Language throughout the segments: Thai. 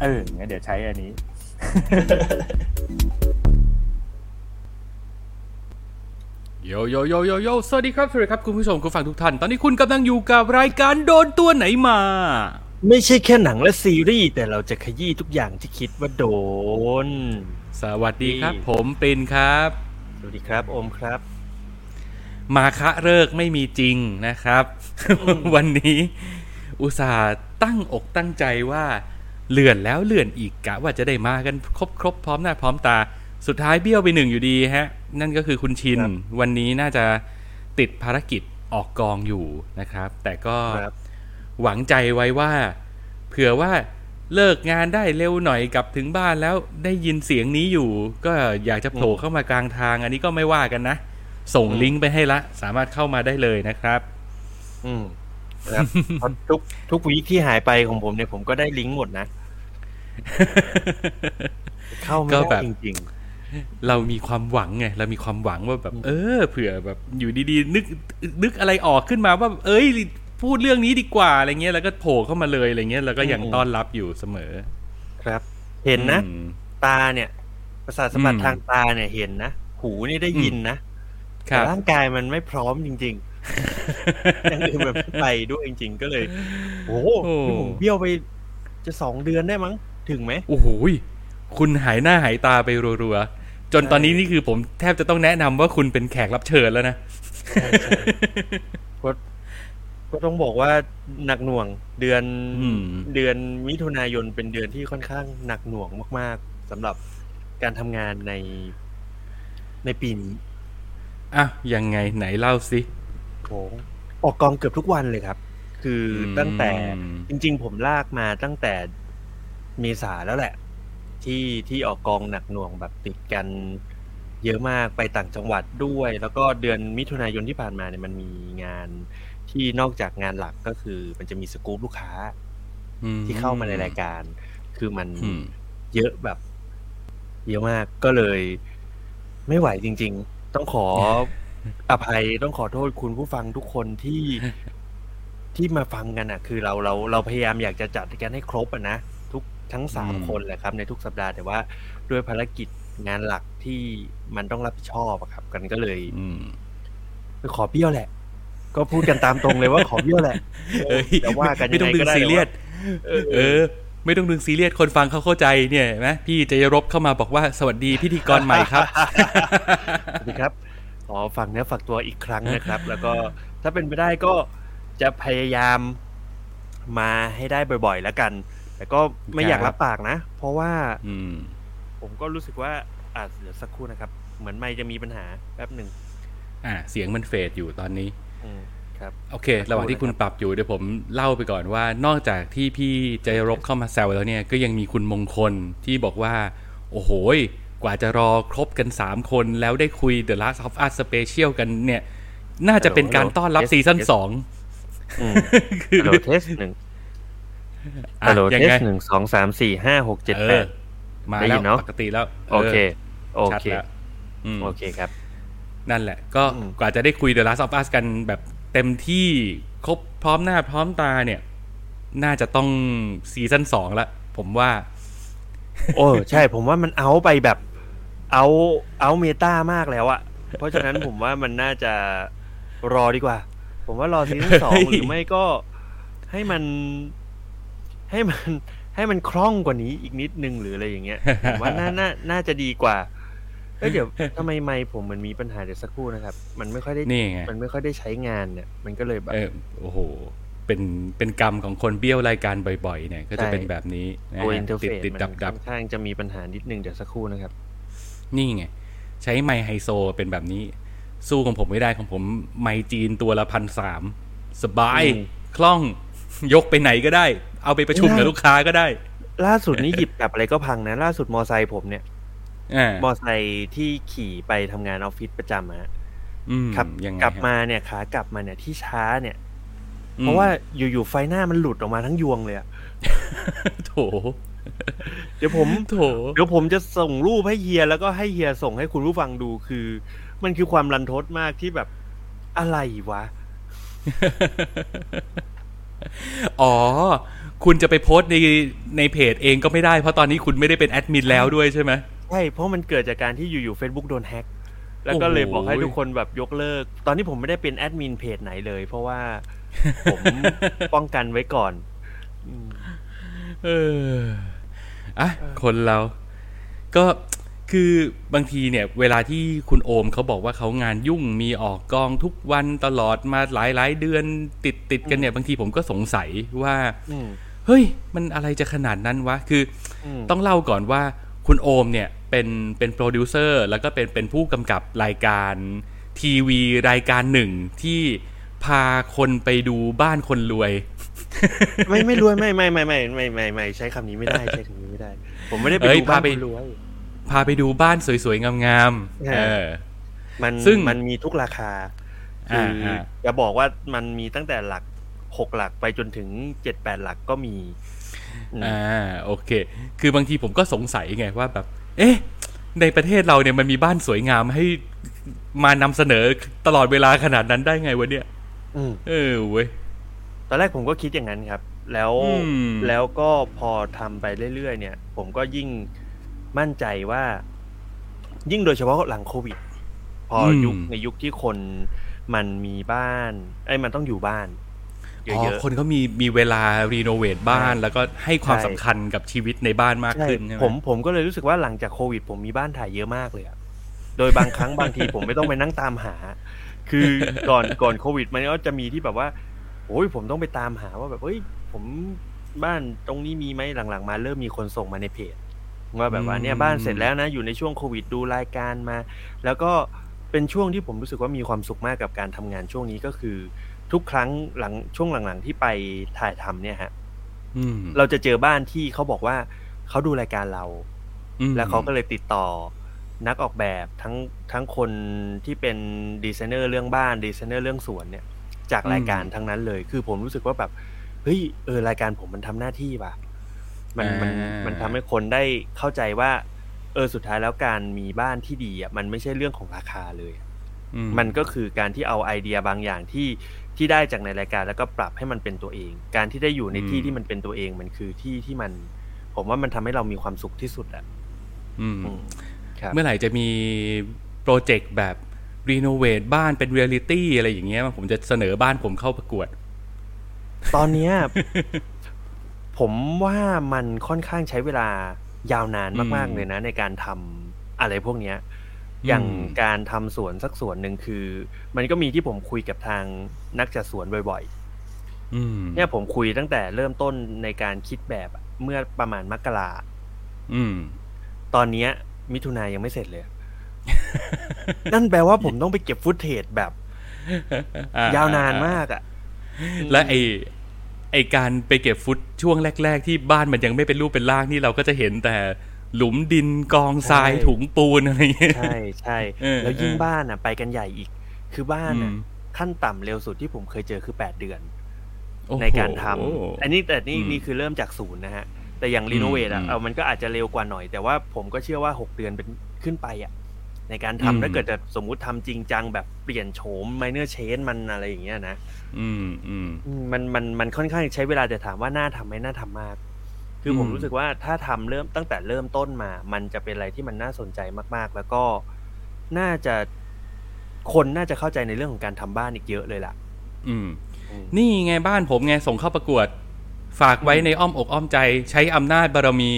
เอองั้นเดี๋ยวใช้อันนี้ โยโยโยโยโยสวัสดีครับ สวัสดีครับคุณผู้ชมคุณฟังทุกท่าน ตอนนี้คุณกำลังอยู่กับรายการโดนตัวไหนมา ไม่ใช่แค่หนังและซีรีส์แต่เราจะขยี้ทุกอย่างที่คิดว่าโดน สวัสดีครับ ผมปรินครับ สวัสดีครับ โอมครับ มาคะเลิกษ์ไม่มีจริงนะครับ วันนี้อุตส่าห์ตั้งอกตั้งใจว่า เลื่อนแล้วเลื่อนอีกกะว่าจะได้มากันครบครบพร้อมหน้าพร้อมตา สุดท้ายเบี้ยวไปหนึ่งอยู่ดีฮะ นั่นก็คือคุณชินครับวันนี้น่าจะติดภารกิจออกกองอยู่นะครับ แต่ก็ครับหวังใจไว้ว่า เผื่อว่าเลิกงานได้เร็วหน่อยกลับถึงบ้านแล้วได้ยินเสียงนี้อยู่ ก็อยากจะโผล่เข้ามากลางทาง อันนี้ก็ไม่ว่ากันนะ ส่งลิงก์ไปให้ละ สามารถเข้ามาได้เลยนะครับ อืม ครับเพราะทุกทุกวีคที่หายไปของผมเนี่ยผมก็ได้ลิงก์หมดนะ เข้าไม่ก็แบได้บจริงเรามีความหวังไงเรามีความหวังว่าแบบ เออเผื่อแบบอยู่ดีๆ นึกนึกอะไรออกขึ้นมาว่า เอ้ย พูดเรื่องนี้ดีกว่าอะไรเงี้ยแล้วก็โผล่เข้ามาเลยอะไรเงี้ยแล้วก็ยังต้อนรับอยู่เสมอๆครับ เห็นนะอืมตาเนี่ยประสาทสัมผัสอืมทางตาเนี่ยเห็นนะ หูนี่ได้ยินนะครัแต่บร่างกายมันไม่พร้อมจริง ๆ ยังอื่นแบบไปด้วยจริง ๆ ก็เลยโอ้โหโอ้นี่ผมเบี้ยวไปจะสองเดือนได้มั้ง ถึงไหมโอ้โหยคุณหายหน้าหายตาไปรัวๆ จนใช่ตอนนี้นี่คือผมแทบจะต้องแนะนำว่าคุณเป็นแขกรับเชิญแล้วนะก็ก็ต้องบอกว่าหนักหน่วงเดือนอืมเดือนมิถุนายนเป็นเดือนที่ค่อนข้างหนักหน่วงมาก ๆสำหรับการทำงานในในปีนี้อะยังไงไหนเล่าสิ โอ้ออกกองเกือบทุกวันเลยครับ คืออมตั้งแต่จริง ๆ ผมลากมาตั้งแต่เมษาแล้วแหละ ที่ที่ออกกองหนักหน่วงแบบติดกันเยอะมากไปต่างจังหวัดด้วย แล้วก็เดือนมิถุนายนที่ผ่านมาเนี่ยมันมีงานที่นอกจากงานหลักก็คือ มันจะมีสกู๊ปลูกค้าอืที่เข้ามาในรายการ คือมันอืมเยอะแบบ เยอะมากก็เลย ไม่ไหวจริง ๆ ต้องขอ อภัยต้องขอโทษคุณผู้ฟังทุกคนที่ที่มาฟังกันอะ คือเราเราเราพยายามอยากจะจัดกันให้ครบอะนะทุกทั้งสามอืมคนแหละครับ ในทุกสัปดาห์แต่ว่าด้วยภารกิจงานหลักที่มันต้องรับผิดชอบอะครับ กันก็เลยอืมขอเบี้ยวแหละ ก็พูดกันตามตรงเลยว่าขอเบี้ยวแหละเอ้ยจะว่ากันไม่ยังต้องไงดึก็งได้ซีเรียสเออเออ ไม่ต้องดึงซีเรียสคนฟังเขาเข้าใจเนี่ยเห็นไหมพี่จะยรบเข้ามาบอกว่าสวัสดีพิธีกรใหม่ครับสวัสดีครับ ขอฝากเนื้อฝากตัวอีกครั้งนะครับ แล้วก็ถ้าเป็นไปได้ก็จะพยายามมาให้ได้บ่อยๆแล้วกัน แต่ก็ไม่อยากครับรับปากนะ เพราะว่าอืมผมก็รู้สึกว่าอาจเดี๋ยวสักครู่นะครับ เหมือนไม่จะมีปัญหาแป๊บหนึ่งอ่า เสียงมันเฟดอยู่ตอนนี้อืมครับโอเค ระหว่างที่คุณปรับอยู่เดี๋ยวผมเล่าไปก่อนว่า นอกจากที่พี่ใจรบเข้ามาแซวแล้วเนี่ย ก็ยังมีคุณมงคลที่บอกว่า โอ้โหย กว่าจะรอครบกัน 3 คนแล้วได้คุย The Last of Us Special กันเนี่ย น่าจะเป็นการต้อนรับ Yes, ซีซั่น yes สองอืมคือฮัลโหลเทสหนึ่งอะฮัลโหลยังเทสไงหนึ่งสองสามสี่ห้าหกเจ็ดเอแปอดมาได้แล้ยิวนเนอะปกติแล้ว โอเค โอชัดเคแล้วอืมโอเคครับ นั่นแหละ ก็อืมกว่าจะได้คุย The Last of Us กันแบบเต็มที่ครบพร้อมหน้าพร้อมตาเนี่ย น่าจะต้องซีซั่นสองละ ผมว่า โอ้ ใช่ ผมว่ามันเอาไปแบบ เอาเอาเมตามากแล้วอะเพราะฉะนั้นผมว่ามันน่าจะรอดีกว่า ผมว่ารอ season สองเฮ้ยหรือไม่ก็ให้มัน ให้มัน ให้มันคล่องกว่านี้อีกนิดนึงหรืออะไรอย่างเงี้ยผมว่าน่าน่าน่าจะดีกว่าเอ้ยเดี๋ยวทำไมไม่ผมมันมีปัญหาเดี๋ยวสักครู่นะครับ มันไม่ค่อยได้นี่ไงมันไม่ค่อยได้ใช้งานเนี่ย มันก็เลยแบบเออโอ้โหเป็นเป็นกรรมของคนเบี้ยวรายการบ่อยๆ เนี่ย ก็จะใช่เป็นแบบนี้นะตัวฮะ interface มันติดติดดับดับค่อนข้างจะมีปัญหานิดนึงเดี๋ยวสักครู่นะครับ นี่ไง ใช้ไมค์ไฮโซเป็นแบบนี้ สู้ของผมไม่ได้ของผม ไมค์จีนตัวละพันสามสบายอืมคล่องยกไปไหนก็ได้ เอาไปประชุมกับลูกค้าก็ได้ ล่าสุดนี้หยิบแบบอะไรก็พังนะ ล่าสุดมอไซค์ผมเนี่ยอ่ามอไซค์ที่ขี่ไปทำงานออฟฟิศประจำอะฮะอืมขับยังไงกลับฮะมาเนี่ยขากลับมาเนี่ยที่ช้าเนี่ยอืมเพราะว่าอยู่ๆไฟหน้ามันหลุดออกมาทั้งยวงเลยอะโถ เดี๋ยวผมโถเดี๋ยวผมจะส่งรูปให้เฮียแล้วก็ให้เฮียส่งให้คุณผู้ฟังดูคือ มันคือความรันทดมากที่แบบอะไรวะ อ๋อ คุณจะไปโพสต์ในในเพจเองก็ไม่ได้เพราะตอนนี้คุณไม่ได้เป็นแอดมินแล้วด้วยใช่ไหมใช่เพราะมันเกิดจากการที่อยู่ๆ Facebook โดนแฮ็กแล้วก็โอ้โหเลยบอกให้ทุกคนแบบยกเลิก ตอนนี้ผมไม่ได้เป็นแอดมินเพจไหนเลย เพราะว่าผมป้องกันไว้ก่อนอืมเออ อะคนเรา ก็คือบางทีเนี่ยเวลาที่คุณโอมเขาบอกว่าเขางานยุ่งมีออกกองทุกวันตลอดมาหลายหลายๆเดือนติดติดกันเนี่ย บางทีผมก็สงสัยว่าอืมเฮ้ย มันอะไรจะขนาดนั้นวะ คืออืมต้องเล่าก่อนว่าคุณโอมเนี่ยเป็นเป็นโปรดิวเซอร์แล้วก็เป็นเป็นผู้กำกับรายการทีวีรายการหนึ่งที่พาคนไปดูบ้านคนรวย ไม่ไม่รวยไม่ไม่ไม่ไม่ไม่ไม่ไม่ใช้คำนี้ไม่ได้ใช้คำนี้ไม่ได้ ผมไม่ได้ไปเอ้ยดูบ้านพาไปคนรวยพาไปดูบ้านสวยๆงามๆฮะเออ มันซึ่งมันมีทุกราคาคือ่าออาจะบอกว่ามันมีตั้งแต่หลักหกหลักไปจนถึงเจ็ดแปดหลักก็มีอืมอ่าโอเค คือบางทีผมก็สงสัยไงว่าแบบ เอ๊ะ ในประเทศเราเนี่ยมันมีบ้านสวยงามให้มานำเสนอตลอดเวลาขนาดนั้นได้ไงวะเนี่ยอืมเออเว้ย ตอนแรกผมก็คิดอย่างนั้นครับ แล้วอืมแล้วก็พอทำไปเรื่อยๆเนี่ย ผมก็ยิ่งมั่นใจว่า ยิ่งโดยเฉพาะหลังโควิด พอยุคในยุคที่คนมันมีบ้าน ไอ้ยมันต้องอยู่บ้านเยอ๋ออะคนเขามีมีเวลารีโนเวทบ้านใช่แล้วก็ให้ความใช่สำคัญกับชีวิตในบ้านมากๆใช่ขึ้นใช่ไหมผมผมก็เลยรู้สึกว่าหลังจากโควิด ผมมีบ้านถ่ายเยอะมากเลยอะโดยบางครั้งบางทีผมไม่ต้องไปนั่งตามหา คือก่อนก่อนโควิด มันก็จะมีที่แบบว่า โอ้ยผมต้องไปตามหาว่าแบบเฮ้ยผมบ้านตรงนี้มีไหมหลังๆ มาเริ่มมีคนส่งมาในเพจว่าแบบว่าเนี่ยบ้านเสร็จแล้วนะ อยู่ในช่วงโควิดดูรายการมา แล้วก็เป็นช่วงที่ผมรู้สึกว่ามีความสุขมากกับการทำงานช่วงนี้ก็คือ ทุกครั้งหลังช่วงหลังๆที่ไปถ่ายทำเนี่ยฮะอืมเราจะเจอบ้านที่เขาบอกว่าเขาดูรายการเราอืมแล้วเขาก็เลยติดต่อนักออกแบบทั้งทั้งคนที่เป็นดีไซเนอร์เรื่องบ้านดีไซเนอร์เรื่องสวนเนี่ย จากรายการทั้งนั้นเลย คือผมรู้สึกว่าแบบเฮ้ยเออรายการผมมันทำหน้าที่ป่ะมันมันอ่ามัมันทำให้คนได้เข้าใจว่า เออสุดท้ายแล้วการมีบ้านที่ดีอะมันไม่ใช่เรื่องของราคาเลยอืมันก็คือการที่เอาไอเดียบางอย่างที่ที่ได้จากในรายการแล้วก็ปรับให้มันเป็นตัวเอง การที่ได้อยู่ในที่ที่มันเป็นตัวเองมันคือที่ที่มัน ผมว่ามันทำให้เรามีความสุขที่สุดอะอืมอืมครับเมื่อไหร่จะมี project แบบ renovate บ้านเป็นเรียลิตี้อะไรอย่างเงี้ยผมจะเสนอบ้านผมเข้าประกวด ตอนเนี้ยผมว่ามันค่อนข้างใช้เวลายาวนานมากอืมๆเลยนะ ในการทำอะไรพวกเนี้ย อย่างอืมการทำสวนสักสวนหนึ่งคือ มันก็มีที่ผมคุยกับทางนักจัดสวนบ่อยอืมๆเนี่ยผมคุยตั้งแต่เริ่มต้นในการคิดแบบอะเมื่อประมาณมกราอืมตอนเนี้ย มิถุนายังไม่เสร็จเลย นั่นแปลว่าผมต้องไปเก็บฟุตเทจแบบอ่ยาวนานมากอะ และไอไอการไปเก็บฟุตช่วงแรก ๆ ที่บ้านมันยังไม่เป็นรูปเป็นร่างนี่เราก็จะเห็นแต่หลุมดินกองทรายใช่ถุงปูนอะไรอย่างเงี้ยใช่ใช่เออแล้วยิ่งเออบ้านอะ ไปกันใหญ่อีก คือบ้านอะอืมขั้นต่ำเร็วสุดที่ผมเคยเจอคือแปดเดือนโอ้โหในการทำอันนี้แต่นี่อืมนี่คือเริ่มจากศูนย์นะฮะ แต่อย่าง renovate อะอืมเอามันก็อาจจะเร็วกว่าหน่อย แต่ว่าผมก็เชื่อว่าหกเดือนเป็นขึ้นไปอะ ในการทำอืมถ้าเกิดจะสมมุติทำจริงจังแบบเปลี่ยนโฉม minor change มันอะไรอย่างเงี้ยนะอืมอืมอืมมันมันมันค่อนข้างใช้เวลาแต่ถามว่าน่าทำไหมน่าทำมาก คือผมอืมรู้สึกว่าถ้าทำเริ่มตั้งแต่เริ่มต้นมา มันจะเป็นอะไรที่มันน่าสนใจมาก ๆ แล้วก็น่าจะคนน่าจะเข้าใจในเรื่องของการทำบ้านอีกเยอะเลยล่ะ อืมอืมนี่ไงบ้านผมไงส่งเข้าประกวด ฝากไว้ในอ้อมอกอ้อมใจ ใช้อำนาจบารมี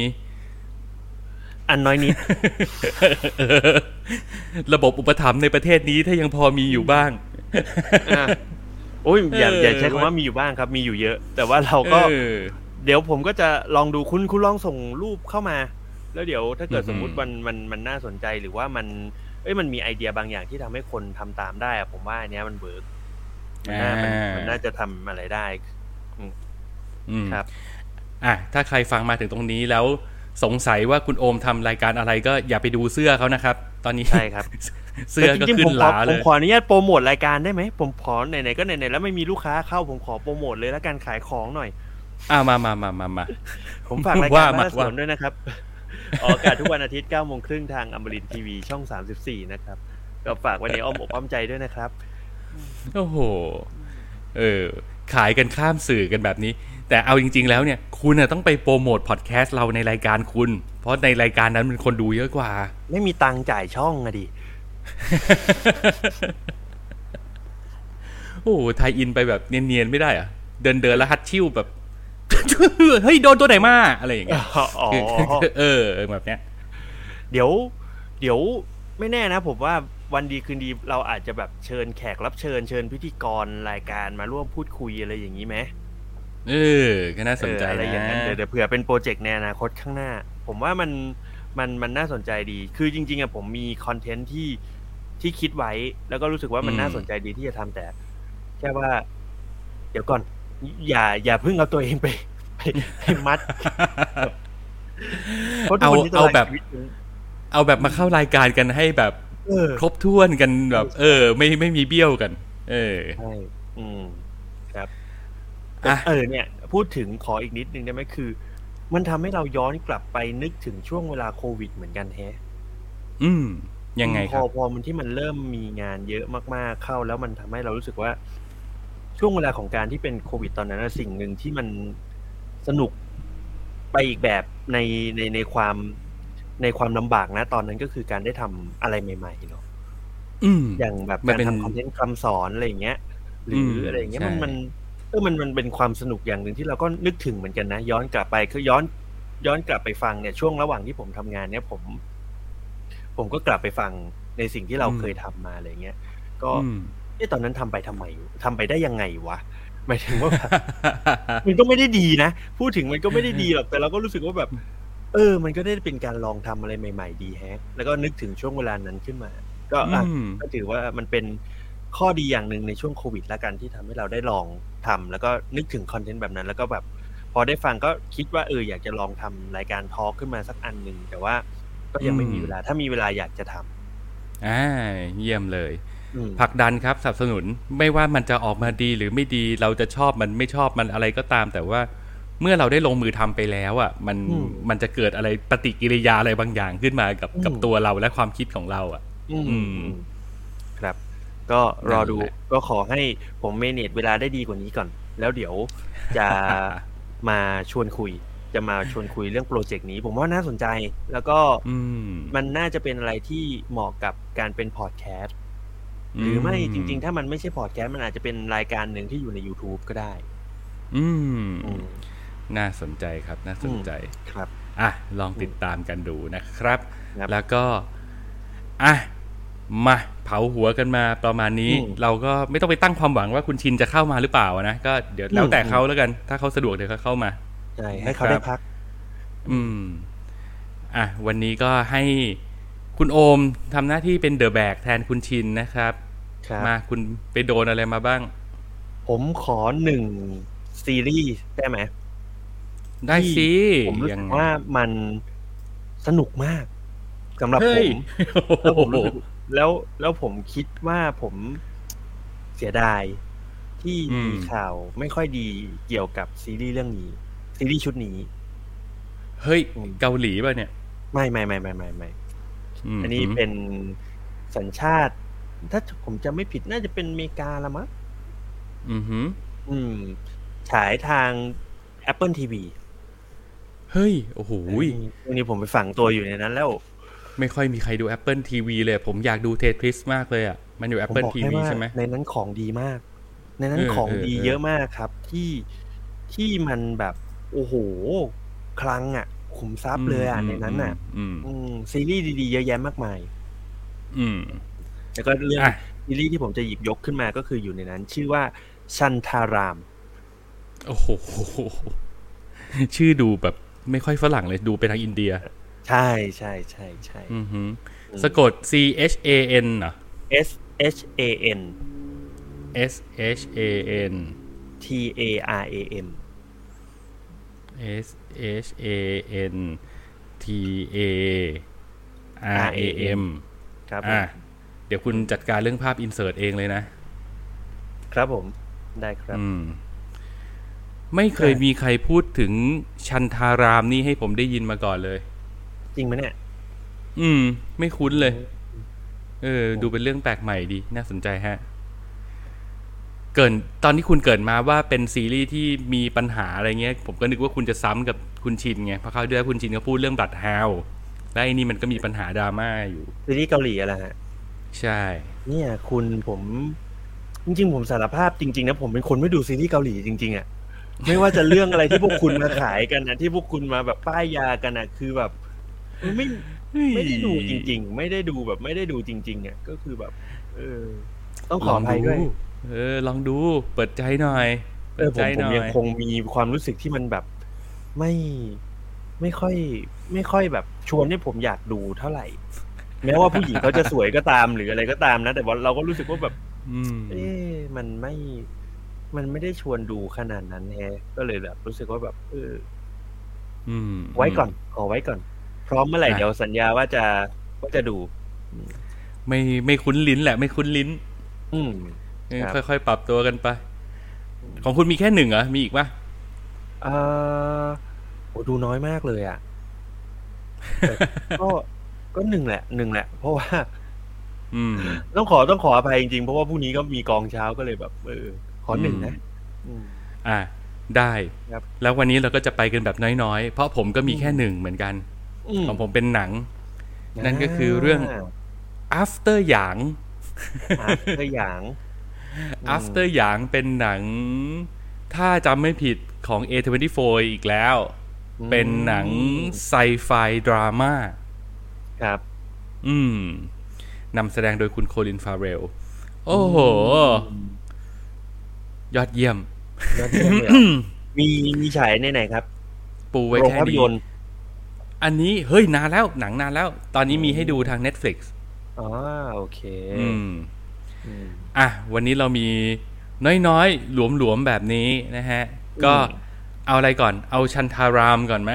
อันน้อยนิด ระบบอุปถัมภ์ในประเทศนี้ถ้ายังพอมีอยู่บ้างอะโอ้ยอย่าเอออย่าใช้เว้คำยว่ามีอยู่บ้างครับ มีอยู่เยอะ แต่ว่าเราก็เออเดี๋ยวผมก็จะลองดูคุณคุณลองส่งรูปเข้ามา แล้วเดี๋ยวถ้าเกิดอือหือสมมุติมันมันมันน่าสนใจหรือว่ามันเอ้ยมันมีไอเดียบางอย่างที่ทำให้คนทำตามได้อะผมว่าอันเนี้ยมัน work มันน่ามันมันน่าจะทำอะไรได้อืมครับ อะถ้าใครฟังมาถึงตรงนี้แล้ว สงสัยว่าคุณโอมทำรายการอะไรก็อย่าไปดูเสื้อเขานะครับ ตอนนี้ใช่ครับ เสื้อก็แต่จริงๆผมขอผมขออนุญาตโปรโมทรายการได้ไหมผมขอไหนๆก็ไหนๆแล้วไม่มีลูกค้าเข้าผมขอโปรโมทเลยแล้วกันขายของหน่อย อ่ามามามามามาผมฝากรายว่าการมาบ้านสวนว่าด้วยนะครับออกอากาศทุกวันอาทิตย์9โมงครึ่งทางอมรินทีวีช่อง 34 นะครับ ก็ฝากไว้ในอ้อมอกอ้อมใจด้วยนะครับ โอ้โห เออ ขายกันข้ามสื่อกันแบบนี้ แต่เอาจริง ๆ แล้วเนี่ย คุณน่ะต้องไปโปรโมทพอดแคสต์เราในรายการคุณ เพราะในรายการนั้นมันคนดูเยอะกว่า ไม่มีตังค์จ่ายช่องอะดิโอ้โหไทยอินไปแบบเนียนๆไม่ได้เหรอะเดินเดินๆแล้วฮัดชิ่วแบบเฮ้ยโดนตัวไหนมาอะไรอย่างเงี้ยอ๋อคือเออแบบเนี้ย เดี๋ยว เดี๋ยวไม่แน่นะผมว่าวันดีคืนดีเราอาจจะแบบเชิญแขกรับเชิญเชิญพิธีกรรายการมาร่วมพูดคุยอะไรอย่างนี้ไหม เออก็น่าสนใจเอออะไรนะอย่างนั้นเดี๋ยวเดี๋ยวเผื่อเป็นโปรเจกต์ในอนาคตข้างหน้า ผมว่ามันมันมันน่าสนใจดี คือจริง ๆอะผมมีคอนเทนต์ที่ที่คิดไว้ แล้วก็รู้สึกว่ามันน่าสนใจดีที่จะทำแต่ แค่ว่า เดี๋ยวก่อน อย่า อย่าเพิ่งเอาตัวเองไปไปไปมัดพระทุกเอาวันนี้ตรเอางแบบชีวิตมันเอาแบบมาเข้ารายการกันให้แบบเออครบถ้วนกันแบบ เออ ไม่ไม่มีเบี้ยวกัน เออใช่อืมครับอะ เออเนี่ย พูดถึงขออีกนิดนึงได้ไหมคือ มันทำให้เราย้อนกลับไปนึกถึงช่วงเวลาโควิดเหมือนกันแฮะอืม ยังไงคพรัอบพอมันที่มันเริ่มมีงานเยอะมากๆเข้า แล้วมันทำให้เรารู้สึกว่า ช่วงเวลาของการที่เป็นโควิดตอนนั้นนะสิ่งหนึ่งที่มันสนุกไปอีกแบบในในในความในความลำบากนะ ตอนนั้นก็คือการได้ทำอะไรใหม่ๆเนาะอืมอย่างแบบมันการเป็นทำคอนเทนต์คำสอนอะไรอย่างเงี้ย หรือมอะไรอย่างเงี้ยใช่มันมัน เออมันมันเป็นความสนุกอย่างหนึ่งที่เราก็นึกถึงเหมือนกันนะ ย้อนกลับไปคือย้อน ย้อนกลับไปฟังเนี่ยช่วงระหว่างที่ผมทำงานเนี่ยผม ผมก็กลับไปฟังในสิ่งที่เราเคยทำมาอะไรเงี้ยก็อืม เอะตอนนั้นทำไปทำไมทำไปได้ยังไงวะหมายถึงว่าแบบ มันก็ไม่ได้ดีนะ พูดถึงมันก็ไม่ได้ดีหรอกแต่เราก็รู้สึกว่าแบบ เออ มันก็ได้เป็นการลองทำอะไรใหม่ ๆ ดีแฮะ แล้วก็นึกถึงช่วงเวลานั้นขึ้นมา ก็อะอืม ก็ถือว่ามันเป็น ข้อดีอย่างหนึ่งในช่วงโควิดละกันที่ทำให้เราได้ลองทำแล้วก็นึกถึงคอนเทนต์แบบนั้น แล้วก็แบบพอได้ฟังก็คิดว่าเอออยากจะลองทำรายการทอล์กขึ้นมาสักอันหนึ่งแต่ว่าก็ยังไม่มีเวลา ถ้ามีเวลาอยากจะทำอ่าเยี่ยมเลยอืมผลักดันครับสนับสนุนไม่ว่ามันจะออกมาดีหรือไม่ดีเราจะชอบมันไม่ชอบมันอะไรก็ตาม แต่ว่าเมื่อเราได้ลงมือทำไปแล้วอะมันอืมมันจะเกิดอะไรปฏิกิริยาอะไรบางอย่างขึ้นมากับอืมกับตัวเราและความคิดของเรา อะ อืมอืมครับ ก็รอดูนั่นแหละก็ขอให้ผม manage เวลาได้ดีกว่านี้ก่อน แล้วเดี๋ยวจะมาชวนคุย จะมาชวนคุยเรื่อง project นี้ ผมว่าน่าสนใจ แล้วก็อืมมันน่าจะเป็นอะไรที่เหมาะกับการเป็นพอดแคสต์หรือไม่จริง ๆ ถ้ามันไม่ใช่พอดแคสต์มันอาจจะเป็นรายการหนึ่งที่อยู่ใน YouTube ก็ได้ อืมอืมน่าสนใจครับน่าสนใจครับอะลองติดตามกันดูนะครับครับแล้วก็อะมา เผาหัวกันมาประมาณนี้อืมเราก็ไม่ต้องไปตั้งความหวังว่าคุณชินจะเข้ามาหรือเปล่านะก็เดี๋ยวแล้วแต่อืมเขาแล้วกัน ถ้าเขาสะดวกเดี๋ยวเขาเข้ามาใช่ให้เขาได้พัก อืม อะวันนี้ก็ให้คุณโอมทำหน้าที่เป็นเดอะแบกแทนคุณชินนะครับครับมาคุณไปโดนอะไรมาบ้าง ผมขอหนึ่งซีรีส์ได้ไหมได้สิผมรู้ยัสึงกว่ามันสนุกมากสำหรับเฮ้ผยมแล้วผมรู้สึก แล้วแล้วผมคิดว่าผมเสียดาย ที่มีข่าวไม่ค่อยดีเกี่ยวกับซีรีส์เรื่องนี้ ซีรีส์ชุดนี้ เฮ้ยอืมเกาหลีป่ะเนี่ย ไม่ไม่ไม่ไม่ไม่ไม่มอันนี้เป็นสัญชาติ ถ้าผมจะไม่ผิดน่าจะเป็นอเมริกาละมั้งอือหือ อืม ฉายทาง Apple TV เฮ้ย โอ้โหยวันนี้ผมไปฝังตัวอยู่ในนั้นแล้ว ไม่ค่อยมีใครดู Apple TV เลย ผมอยากดูเททริสมากเลยอะ มันอยู่ผม Apple บอกให้ TV ว่าใช่ไหมในนั้นของดีมาก ในนั้นเออของเออดีเออเยอะมากครับ ที่ที่มันแบบโอ้โห คลังอะ ขุมทรัพย์เลยอะในนั้นอะอืมอืมซีรีส์ดีๆ เยอะแยะมากมาย อืมแล้วก็เรื่องอะซีรีส์ที่ผมจะหยิบยกขึ้นมาก็คืออยู่ในนั้น ชื่อว่าชันทาราม โอ้โหชื่อดูแบบไม่ค่อยฝรั่งเลยดูไปทางอินเดีย ใช่ใช่ใช่ใช่อือหือสะกด C H A N เหรอ S H A N S H A N T A R A M S H A N T A R A M ครับผมอะเดี๋ยวคุณจัดการเรื่องภาพอินเสิร์ตเองเลยนะ ครับผมได้ครับอืมไม่เคยมีใครพูดถึงชันทารามนี่ให้ผมได้ยินมาก่อนเลย จริงไหมเนี่ย อืม ไม่คุ้นเลย เออ ดูเป็นเรื่องแปลกใหม่ดี น่าสนใจฮะ เกินตอนที่คุณเกิดมาว่าเป็นซีรีส์ที่มีปัญหาอะไรเงี้ย ผมก็นึกว่าคุณจะซ้ำกับคุณชินไง เพราะคราวที่แล้วคุณชินก็พูดเรื่องบลัดฮาวและไอ้นี่มันก็มีปัญหาดราม่าอยู่ ซีรีส์เกาหลีอะไรฮะ ใช่ เนี่ยคุณผมจริงๆผมสารภาพจริงๆนะผมเป็นคนไม่ดูซีรีส์เกาหลีจริงๆอะ ไม่ว่าจะเรื่องอะไรที่พวกคุณมาขายกันนะที่พวกคุณมาแบบป้ายยากันนะคือแบบ ไม่ไม่ได้ดูจริง ๆ ไม่ได้ดูแบบไม่ได้ดูจริงๆอะก็คือแบบ เออ ต้องขออภัยด้วย เออ ลองดู เปิดใจหน่อยเอเปิอดผใจมผหมน่อยังยคงมีความรู้สึกที่มันแบบ ไม่ไม่ค่อย ไม่ค่อยแบบชวนให้ผมอยากดูเท่าไหร่ แม้ว่าผู้หญิงเขาจะสวยก็ตามหรืออะไรก็ตามนะ แต่ว่าเราก็รู้สึกว่าแบบอืมเอ๊ะมันไม่ มันไม่ได้ชวนดูขนาดนั้นแฮะก็เลยแบบ รู้สึกว่าแบบ เอออืมไว้ก่อนขอไว้ก่อน พร้อมเมื่อไหร่อะเดี๋ยวสัญญาว่าจะว่าจะดู ไม่ไม่คุ้นลิ้นแหละ ไม่คุ้นลิ้น อืมเออครับค่อยๆปรับตัวกันไป ของคุณมีแค่หนึ่งเหรอ มีอีกปะเอ่อโอ้ดูน้อยมากเลยอะแต่ก็ก็หนึ่งแหละหนึ่งแหละ เพราะว่าอืมต้องขอต้องขออภัยจริงๆ เพราะว่าพรุ่งนี้ก็มีกองเช้าก็เลยแบบ เออ ขอหนึ่งนะอืมอะได้ครับแล้ววันนี้เราก็จะไปกันแบบน้อยๆ เพราะผมก็มีแค่หนึ่งเหมือนกันม ของผมเป็นหนัง นั่นก็คือเรื่อง after หยางอ่าตัวอย่าง after หยางเป็นหนัง ถ้าจำไม่ผิดของ A24 อีกแล้ว เป็นหนังไซไฟดราม่าครับ อืมนำแสดงโดยคุณโคลินฟาเรล โอ้โห ยอดเยี่ยม ยอดเยี่ยมเลยเหรอมีมีฉายในไหนครับ ปูไว้โรงแค่ภาพนี้ยนตร์ อันนี้เฮ้ยนานแล้วหนังนานแล้ว ตอนนี้มีให้ดูทาง Netflix อ๋อโอเค อืมอืมอะ วันนี้เรามีน้อยๆ หลวมๆ แบบนี้นะฮะ ก็อืมเอาอะไรก่อน เอาชันทารามก่อนไหม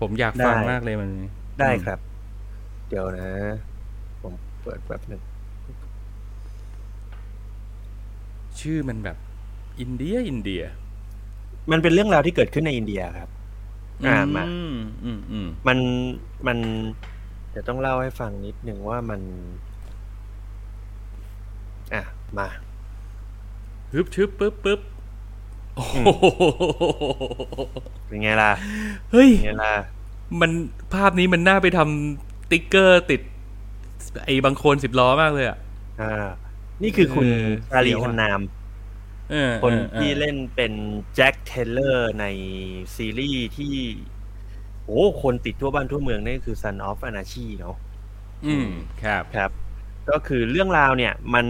ผมอยากฟังได้มากเลยมัน ได้ครับ เดี๋ยวนะ ผมเปิดแบบหนึ่ง ชื่อมันแบบ อินเดีย อินเดีย มันเป็นเรื่องราวที่เกิดขึ้นในอินเดียครับ อ่ามาอืมอืมอืมมันมันเดี๋ยวต้องเล่าให้ฟังนิดหนึ่งว่ามัน อะ มาฮึบชึบปึ๊บปึ๊บโอ้โหเป็นไงล่ะ เฮ้ยเป็นไงล่ะ มันภาพนี้มันน่าไปทำสติ๊กเกอร์ติด ไอ้บังโคลนสิบล้อมากเลยอะ อ่า นี่คือคุณเออชาร์ลีเดี๋ยวอะฮันนัมเออ คนออออที่เล่นเป็นแจ็กซ์ เทลเลอร์ในซีรีส์ที่โอ้คนติดทั่วบ้านทั่วเมืองนี่คือ Sons of Anarchy เนาะอืมครับครับ ก็คือเรื่องราวเนี่ย มัน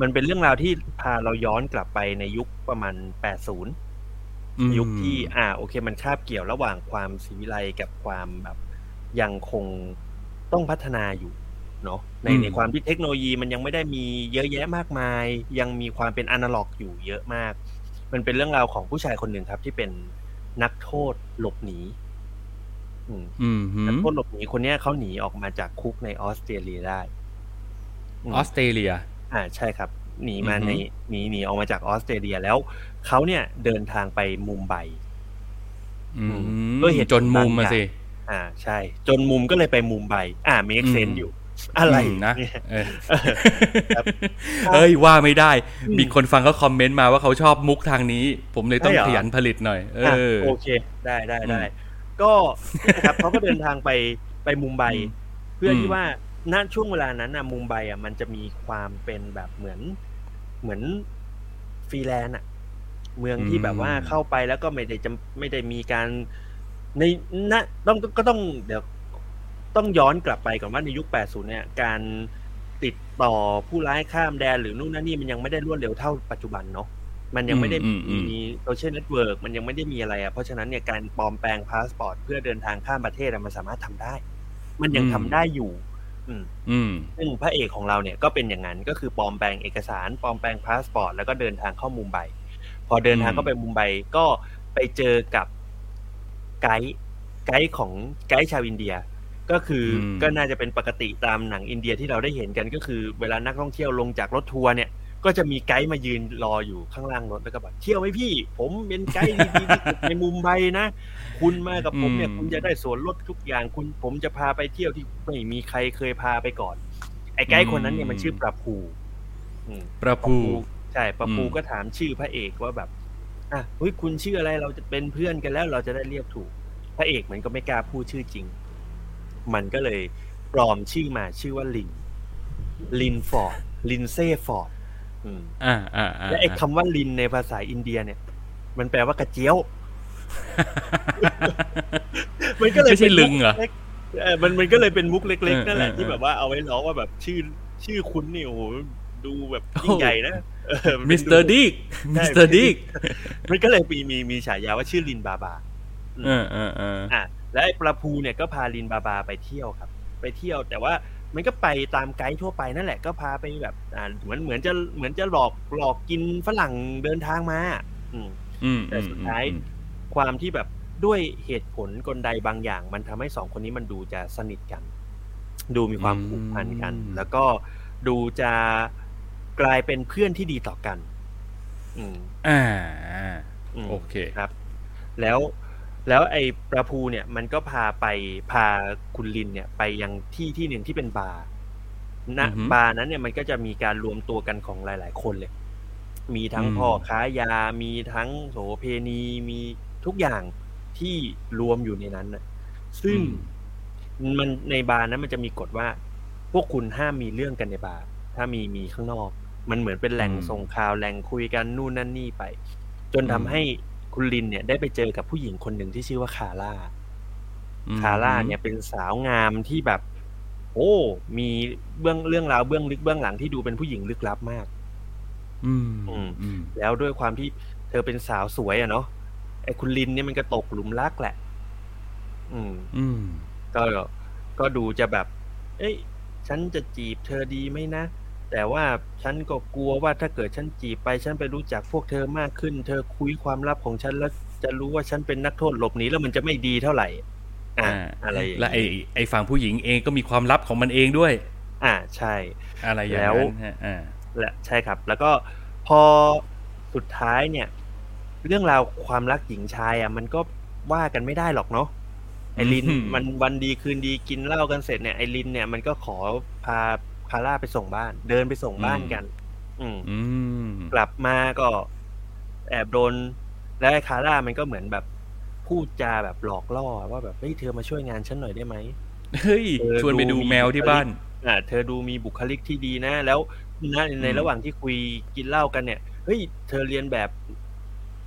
มันเป็นเรื่องราวที่พาเราย้อนกลับไปในยุคประมาณ 80อืมยุคที่ อ่า โอเค มันคาบเกี่ยวระหว่างความศิวิไลซ์กับความแบบยังคงต้องพัฒนาอยู่ เนาะในในความที่เทคโนโลยีมันยังไม่ได้มีเยอะแยะมากมาย ยังมีความเป็นอนาล็อกอยู่เยอะมาก มันเป็นเรื่องราวของผู้ชายคนหนึ่งครับ ที่เป็นนักโทษหลบหนีอืมอืมหืนักมโทษหลบหนีคนเนี้ยเขาหนีออกมาจากคุกในออสเตรเลียได้ออสเตรเลีย อ่าใช่ครับ หนีมาอือฮึในหนีหนีออกมาจากออสเตรเลียแล้วเขาเนี่ยเดินทางไปมุมไบอืมด้วยเหตุผลจนมุมมาบางอย่างสิ อ่า ใช่ จนมุมก็เลยไปมุมไบอ่า make อืม sense อยู่ อะไรมนะเนี่ยเออครับเอ้ยว่าไม่ได้อืมมีคนฟังเขาคอมเมนต์มาว่าเขาชอบมุกทางนี้ ผมเลยต้องใช่เหรอขยันผลิตหน่อย เออะอโอเค ได้ได้ได้อืมก็นะครับเขาก็เดินทางไปไปมุมไบอืมเพื่ออมที่ว่าณช่วงเวลานั้นนะมุมไบอะมันจะมีความเป็นแบบเหมือนเหมือนฟรีแลนซ์อะ เมืองที่แบบว่าเข้าไปแล้วก็ไม่ได้จะไม่ได้มีการในณต้องก็ต้องเดี๋ยว ต้องย้อนกลับไปก่อนว่าในยุค 80 เนี่ย การติดต่อผู้ร้ายข้ามแดนหรือนู่นนั่นนี่มันยังไม่ได้รวดเร็วเท่าปัจจุบันเนาะมันยังไม่ได้อืมอืมมี social network มันยังไม่ได้มีอะไรอะเพราะฉะนั้นเนี่ยการปลอมแปลงพาสปอร์ตเพื่อเดินทางข้ามประเทศอะมันสามารถทำได้ มันยังอืมทำได้อยู่ อืม อืมซึ่งพระเอกของเราเนี่ยก็เป็นอย่างนั้นก็คือปลอมแปลงเอกสารปลอมแปลงพาสปอร์ตแล้วก็เดินทางเข้ามุมไบพอเดินทางอืมเข้าไปมุมไบก็ไปเจอกับไกด์ไกด์ของไกด์ชาวอินเดีย ก็คืออมก็น่าจะเป็นปกติตามหนังอินเดียที่เราได้เห็นกันก็คือ เวลานักท่องเที่ยวลงจากรถทัวร์เนี่ย ก็จะมีไกด์มายืนรออยู่ข้างล่างรถแล้วก็บอกเที่ยวไหมพี่ ผมเป็นไกด์ดีๆที่สุดในมุมไบนะ คุณมากับผมเนี่ยอืมคุณจะได้ส่วนลดทุกอย่างคุณผมจะพาไปเที่ยวที่ไม่มีใครเคยพาไปก่อน ไอ้ไกด์คนนั้นเนี่ยมันชื่อประภูอืมประภูใช่ประภูอืมก็ถามชื่อพระเอกว่าแบบอะเฮ้ยคุณชื่ออะไรเราจะเป็นเพื่อนกันแล้วเราจะได้เรียกถูก พระเอกมันก็ไม่กล้าพูดชื่อจริง มันก็เลยปลอมชื่อมาชื่อว่าลินลินฟอร์ดลินเซ่ฟอร์ดอืมอ่าอ่าอ่าและไอ้คำว่าลินในภาษาอินเดียเนี่ย มันแปลว่ากระเจี๊ยวมันก็เลยไม่ใช่เป็นลึงค์เหรอมุกเล็กเออมันมันก็เลยเป็นมุกเล็ก ๆ นั่นแหละเออเออที่แบบว่าเอาไว้ล้อว่าแบบชื่อชื่อคุณนี่โอ้โหดูแบบยิ่งใหญ่นะเออมันมิป็นสเตอร์ดู dick mister dick มันก็เลยมีมีมีฉายาว่าชื่อลินบาบา เออเออเอออะ และไอ้ประภูเนี่ยก็พาลินบาบาไปเที่ยวครับ ไปเที่ยวแต่ว่ามันก็ไปตามไกด์ทั่วไปนั่นแหละก็พาไปแบบอ่าเหมือนเหมือนจะเหมือนจะหลอกหลอกกินฝรั่งเดินทางมา อืมอืมแต่สุดท้ายความที่แบบด้วยเหตุผลกลใดบางอย่าง มันทำให้สองคนนี้มันดูจะสนิทกัน ดูมีความผูกพันกัน แล้วก็ดูจะกลายเป็นเพื่อนที่ดีต่อกัน อืมอ่าอืมโอเคครับ แล้ว แล้วไอ้ประภูเนี่ยมันก็พาไปพาคุณลินเนี่ยไปยังที่ที่หนึ่งที่เป็นบาร์ณอือฮึบาร์นั้นเนี่ยมันก็จะมีการรวมตัวกันของหลาย ๆ คนเลย มีทั้งอืมพ่อค้ายา มีทั้งโสเพณีมีทุกอย่างที่รวมอยู่ในนั้นน่ะซึ่งมันในบาร์นั้นมันจะมีกฎว่า พวกคุณห้ามมีเรื่องกันในบาร์ถ้ามีมีข้างนอก มันเหมือนเป็นแหล่งอืมส่งข่าวแหล่งคุยกันนู่นนั่นนี่ไป จนทำอืมให้ คุณลินเนี่ยได้ไปเจอกับผู้หญิงคนหนึ่งที่ชื่อว่าคาร่าอืมคาร่าเนี่ยเป็นสาวงามที่แบบ โอ้ มีเบื้องเรื่องราวเบื้องลึกเบื้องหลังที่ดูเป็นผู้หญิงลึกลับมากอืมอืมอืมแล้วด้วยความที่เธอเป็นสาวสวยอะเนาะไอ้คุณลินเนี่ยมันก็ตกหลุมรักแหละ อืม อืม ก็ก็ดูจะแบบ เอ้ย ฉันจะจีบเธอดีไหมนะ แต่ว่าฉันก็กลัวว่าถ้าเกิดฉันจีบไปฉันไปรู้จักพวกเธอมากขึ้น เธอคุยความลับของฉันแล้วจะรู้ว่าฉันเป็นนักโทษหลบหนีแล้วมันจะไม่ดีเท่าไหร่ อ่า อะไรอย่างและไอนี้ไอฝั่งผู้หญิงเองก็มีความลับของมันเองด้วย อ่าใช่ อะไรอย่างแล้วนั้นฮะอ่าและใช่ครับ แล้วก็พอสุดท้ายเนี่ย เรื่องราวความรักหญิงชายอะ มันก็ว่ากันไม่ได้หรอกเนาะไอรินอืมมันวันดีคืนดีกินเหล้ากันเสร็จเนี่ยไอรินเนี่ยมันก็ขอพา คาร่าไปส่งบ้าน เดินไปส่งบ้านกัน อืมอืมกลับมาก็แอบโดน แล้วไอ้คาร่ามันก็เหมือนแบบพูดจาแบบหลอกล่อว่าแบบเฮ้ยเธอมาช่วยงานฉันหน่อยได้ไหมเฮ้ยเออชวนไปดูดูมีแมวที่บ้านอ่าเธอดูมีบุคลิกที่ดีนะ แล้วณในอืมระหว่างที่คุยกินเหล้ากันเนี่ยเฮ้ยเธอเลียนแบบ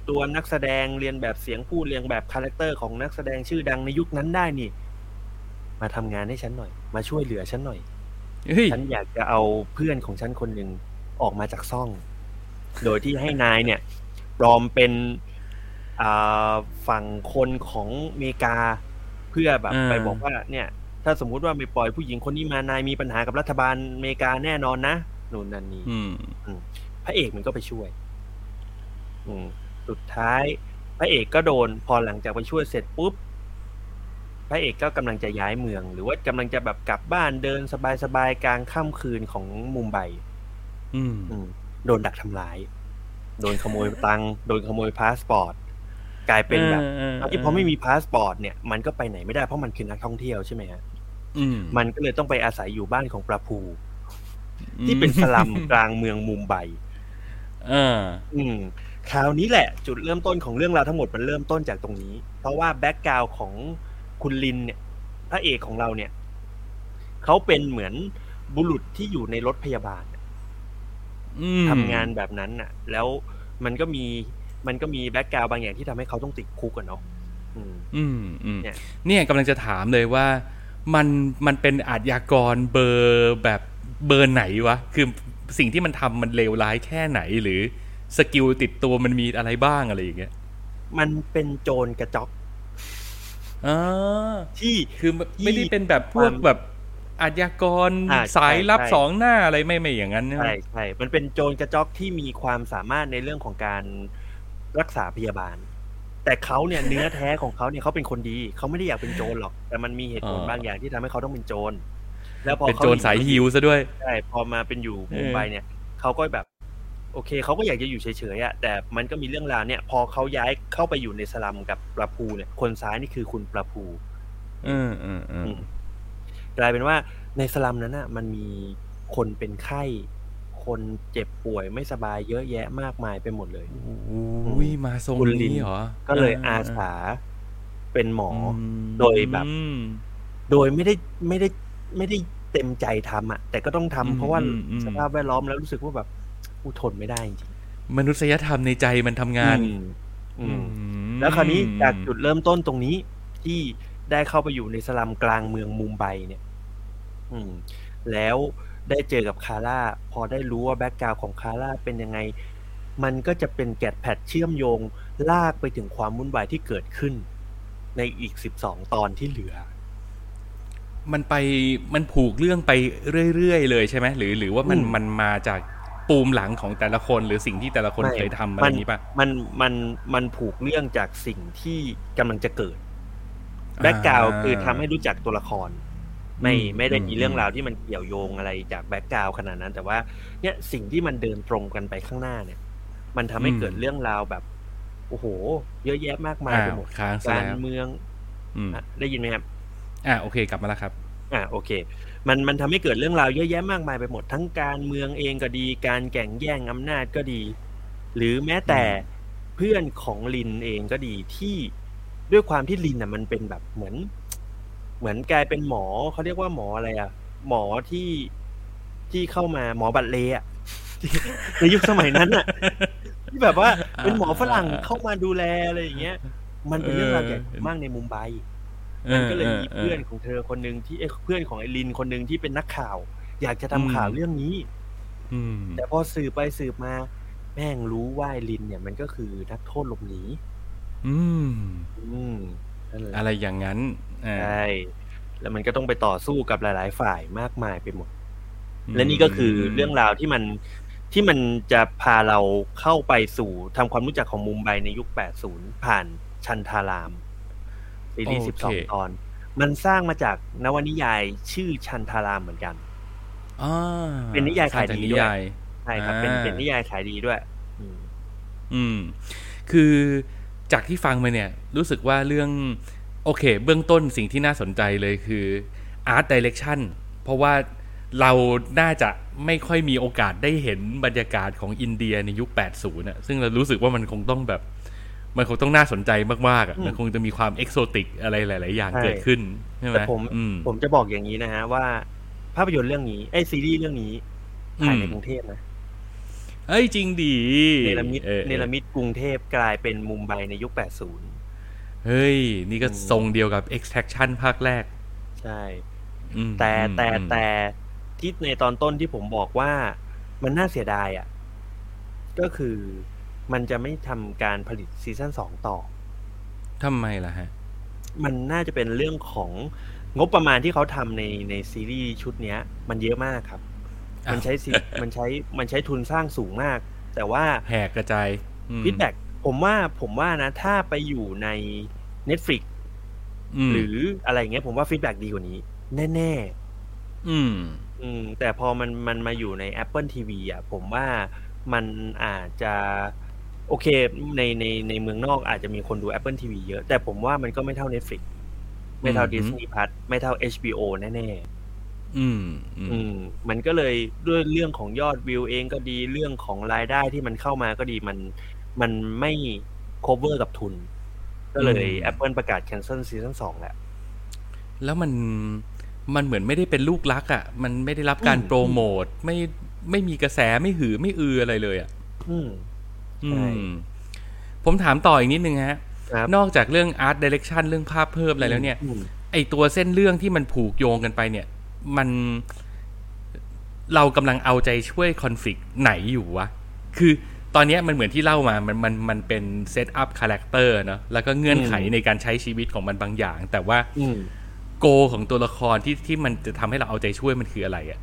ตัวนักแสดงเลียนแบบเสียงพูดเลียนแบบ character ของนักแสดงชื่อดังในยุคนั้นได้นี่ มาทำงานให้ฉันหน่อย มาช่วยเหลือฉันหน่อยเฮ้ย ฉันอยากจะเอาเพื่อนของฉันคนหนึ่งออกมาจากซ่อง โดยที่ให้นายเนี่ยปลอมเป็นอ่าฝั่งคนของอเมริกา เพื่อแบบอ่าไปบอกว่า เนี่ย ถ้าสมมุติว่าไม่ปล่อยผู้หญิงคนนี้มานายมีปัญหากับรัฐบาลอเมริกาแน่นอนนะนู่นนั่นนี่อืมพระเอกมันก็ไปช่วย อืมสุดท้าย พระเอกก็โดน พอหลังจากไปช่วยเสร็จปุ๊บ พระเอกก็กำลังจะย้ายเมือง หรือว่ากำลังจะแบบกลับบ้านเดินสบายๆกลางค่ำคืนของมุมไบอืมอืมโดนดักทำร้าย โดนขโมยตังค์โดนขโมยพาสปอร์ตกลายเป็นแบบออตอนที่พอไม่มีพาสปอร์ตเนี่ยมันก็ไปไหนไม่ได้เพราะมันคือนักท่องเที่ยวใช่ไหมฮะอืมมันก็เลยต้องไปอาศัยอยู่บ้านของประภู ที่เป็นสลัมกลางเมืองมุมไบเออ อืมคราวนี้แหละ จุดเริ่มต้นของเรื่องราวทั้งหมดมันเริ่มต้นจากตรงนี้ เพราะว่าแบ็กกราวของ คุณลินเนี่ยพระเอกของเราเนี่ยเขาเป็นเหมือนบุรุษที่อยู่ในรถพยาบาลอืมทำงานแบบนั้นน่ะ แล้วมันก็มีมันก็มีแบ็กกราวบางอย่างที่ทำให้เขาต้องติดคุกอะเนาะอืมอืมอืมเนี่ยเนี่ยกำลังจะถามเลยว่ามันมันเป็นอาชญากรเบอร์แบบเบอร์ไหนวะ คือสิ่งที่มันทำมันเลวร้ายแค่ไหนหรือสกิลติดตัวมันมีอะไรบ้างอะไรอย่างเงี้ย มันเป็นโจรกระจอก อ่าที่คือไม่ได้เป็นแบบพวกความแบบอาชญากรอ่าสายลับใช่สองหน้าอะไรไม่ไม่อย่างนั้นใช่ไหมใช่ใช่มันเป็นโจรกระจอกที่มีความสามารถในเรื่องของการรักษาพยาบาล แต่เขาเนี่ยเนื้อแท้ของเขาเนี่ยเขาเป็นคนดีเขาไม่ได้อยากเป็นโจรหรอก แต่มันมีเหตุผลอ๋อบางอย่างที่ทำให้เขาต้องเป็นโจรแล้วพอเป็นเขาโจรสายฮิวซะด้วยใช่พอมาเป็นอยู่เออมุมไบเนี่ยเขาก็แบบ โอเคเขาก็อยากจะอยู่เฉยๆอะแต่มันก็มีเรื่องราวเนี่ย พอเขาย้ายเข้าไปอยู่ในสลัมกับปลาภูเนี่ยคนซ้ายนี่คือคุณปลาภูอืมอืมอืมอืมกลายเป็นว่าในสลัมนั้นน่ะ มันมีคนเป็นไข้ คนเจ็บป่วยไม่สบายเยอะแยะมากมายไปหมดเลยอุ้ยมาทรงคุณลินนี้เหรอ ก็เลยอาสาเป็นหมอมโดยแบบอืมโดยไม่ได้ไม่ได้ไม่ได้เต็มใจทำอะ แต่ก็ต้องทำอืมเพราะว่าอืมอืมสภาพแวดล้อมแล้วรู้สึกว่าแบบ กูทนไม่ได้จริงมนุษยธรรมในใจมันทำๆงานอืมอืมอืมแล้วคราวนี้จากจุดเริ่มต้นตรงนี้ ที่ได้เข้าไปอยู่ในสลัมกลางเมืองมุมไบเนี่ยอืมแล้วได้เจอกับคาร่า พอได้รู้ว่าแบ็กกราวของคาร่าเป็นยังไง มันก็จะเป็นแก๊กแพดเชื่อมโยง ลากไปถึงความวุ่นวายที่เกิดขึ้น ในอีกสิบสองตอนที่เหลือ มันไปมันผูกเรื่องไปเรื่อยๆเลยใช่ไหมหรือ หรือว่ามันอืมมันมาจาก ปูมหลังของแต่ละคนหรือสิ่งที่แต่ละคนไม่เคยทำอะไรอย่างนี้ป่ะมันมันมันผูกเรื่องจากสิ่งที่กำลังจะเกิดแบ็กกราวอ่าคือทำให้รู้จักตัวละคร ไม่อืมไม่ได้มีอืมเรื่องราวที่มันเกี่ยวโยงอะไรจาก background ขนาดนั้น แต่ว่าเนี่ยสิ่งที่มันเดินตรงกันไปข้างหน้าเนี่ย มันทำให้เกิดเรื่องราวแบบโอ้โห เยอะแยะมากมายอ้าไปวหมดค้างซะการแล้วเมืองอืมอะได้ยินไหมครับ อ่าโอเคกลับมาแล้วครับ อ่าโอเค มันมันทำให้เกิดเรื่องราวเยอะแยะมากมายไปหมดทั้งการเมืองเองก็ดี การแข่งแย่งอำนาจก็ดี หรือแม้แต่เพื่อนของลินเองก็ดีที่ด้วยความที่ลินอะมันเป็นแบบเหมือน เหมือนกลายเป็นหมอเขาเรียกว่าหมออะไรอะ หมอที่ที่เข้ามาหมอบัตรเลย์อะในยุคสมัยนั้นอะที่แบบว่าเป็นหมอฝรั่งเข้ามาดูแลอะไรอย่างเงี้ย มันเป็นเรื่องราวใหญ่มากในมุมไบ มันก็เลยมีเพื่อนของเธอคนหนึ่งที่เอ้ยเพื่อนของไอรินคนหนึ่งที่เป็นนักข่าว อยากจะทำข่าวเรื่องนี้ อืมแต่พอสืบไปสืบมา แม่งรู้ว่าไอรินเนี่ยมันก็คือนักโทษหลบหนีอืมอืมนั่นแหละอะไรอย่างนั้นอ่าใช่แล้วมันก็ต้องไปต่อสู้กับหลาย ๆ ฝ่ายมากมายไปหมด และนี่ก็คือเรื่องราวที่มันที่มันจะพาเราเข้าไปสู่ทำความรู้จักของมุมไบในยุค 80 ผ่านชันทาราม ซีรีส์โอเค12ตอน มันสร้างมาจากนวนิยายชื่อชันทารามเหมือนกันอ่าเป็นนิยายขายดีสร้งจกนิด้วยยายใช่ครับเป็นอ่าเป็นนิยายขายดีด้วยอืมอืม คือจากที่ฟังมาเนี่ย รู้สึกว่าเรื่องโอเค เบื้องต้นสิ่งที่น่าสนใจเลยคือ Art Direction เพราะว่าเราน่าจะไม่ค่อยมีโอกาสได้เห็นบรรยากาศของอินเดียในยุค 80น่ะซึ่งเรารู้สึกว่ามันคงต้องแบบ มันคงต้องน่าสนใจมากๆอะอืมมันคงจะมีความเอกโซติกอะไรหลาย ๆ อย่างใช่เกิดขึ้นใช่ไหมแต่ผมอืมผมจะบอกอย่างนี้นะฮะว่า ภาพยนตร์เรื่องนี้ไอยซีรีส์เรื่องนี้ถ่ายในอืมกรุงเทพนะเอ้ยจริงดีเนรมิตออเนรมิตกรุงเทพกลายเป็นมุมไบในยุค 80 เฮ้ย นี่ก็อืมทรงเดียวกับ extraction ภาคแรก ใช่อืมแต่อืมแต่อืมแต่ที่ในตอนต้นที่ผมบอกว่ามันน่าเสียดายอะ ก็คือ มันจะไม่ทำการผลิตซีซั่นสองต่อทำไมล่ะฮะ มันน่าจะเป็นเรื่องของงบประมาณที่เขาทำในในซีรีส์ชุดเนี้ย มันเยอะมากครับอ้าวมันใช้ซีมันใช้มันใช้ทุนสร้างสูงมาก แต่ว่าแหกกระจายอืม feedback ผมว่าผมว่านะ ถ้าไปอยู่ใน Netflix มหรืออะไรอย่างเงี้ยผมว่า feedback ดีกว่านี้ แน่อืมๆอืม แต่พอมันมันมาอยู่ใน Apple TV อะ ผมว่ามันอาจจะ โอเคในในในเมืองนอกอาจจะมีคนดู Apple TV เยอะ แต่ผมว่ามันก็ไม่เท่า Netflix ไม่เท่าอืม Disney Plus ไม่เท่า HBO แน่ๆอืมอืม อืม มันก็เลยด้วยเรื่องของยอดวิวเองก็ดีเรื่องของรายได้ที่มันเข้ามาก็ดีมัน มันไม่ cover กับทุน ก็เลย Apple ประกาศ cancel ซีซั่นสองแล้ว แล้วมันมันเหมือนไม่ได้เป็นลูกรักอะ มันไม่ได้รับการอืมโปรโมทไม่ไม่มีกระแสไม่หือไม่อืออะไรเลยอะ อืมอืใช่ม ผมถามต่ออีกนิดนึงฮะครับนอกจากเรื่อง art direction เรื่องภาพเพิ่มอะไรแล้วเนี่ยอืมไอตัวเส้นเรื่องที่มันผูกโยงกันไปเนี่ย มันเรากำลังเอาใจช่วยคอนฟ lict ไหนอยู่วะ คือตอนเนี้ยมันเหมือนที่เล่ามา มันมันมันเป็น set up character เนาะ แล้วก็เงื่อนไขอืมในการใช้ชีวิตของมันบางอย่าง แต่ว่าอืม goal ของตัวละครที่ที่มันจะทำให้เราเอาใจช่วยมันคืออะไรอะ่ะ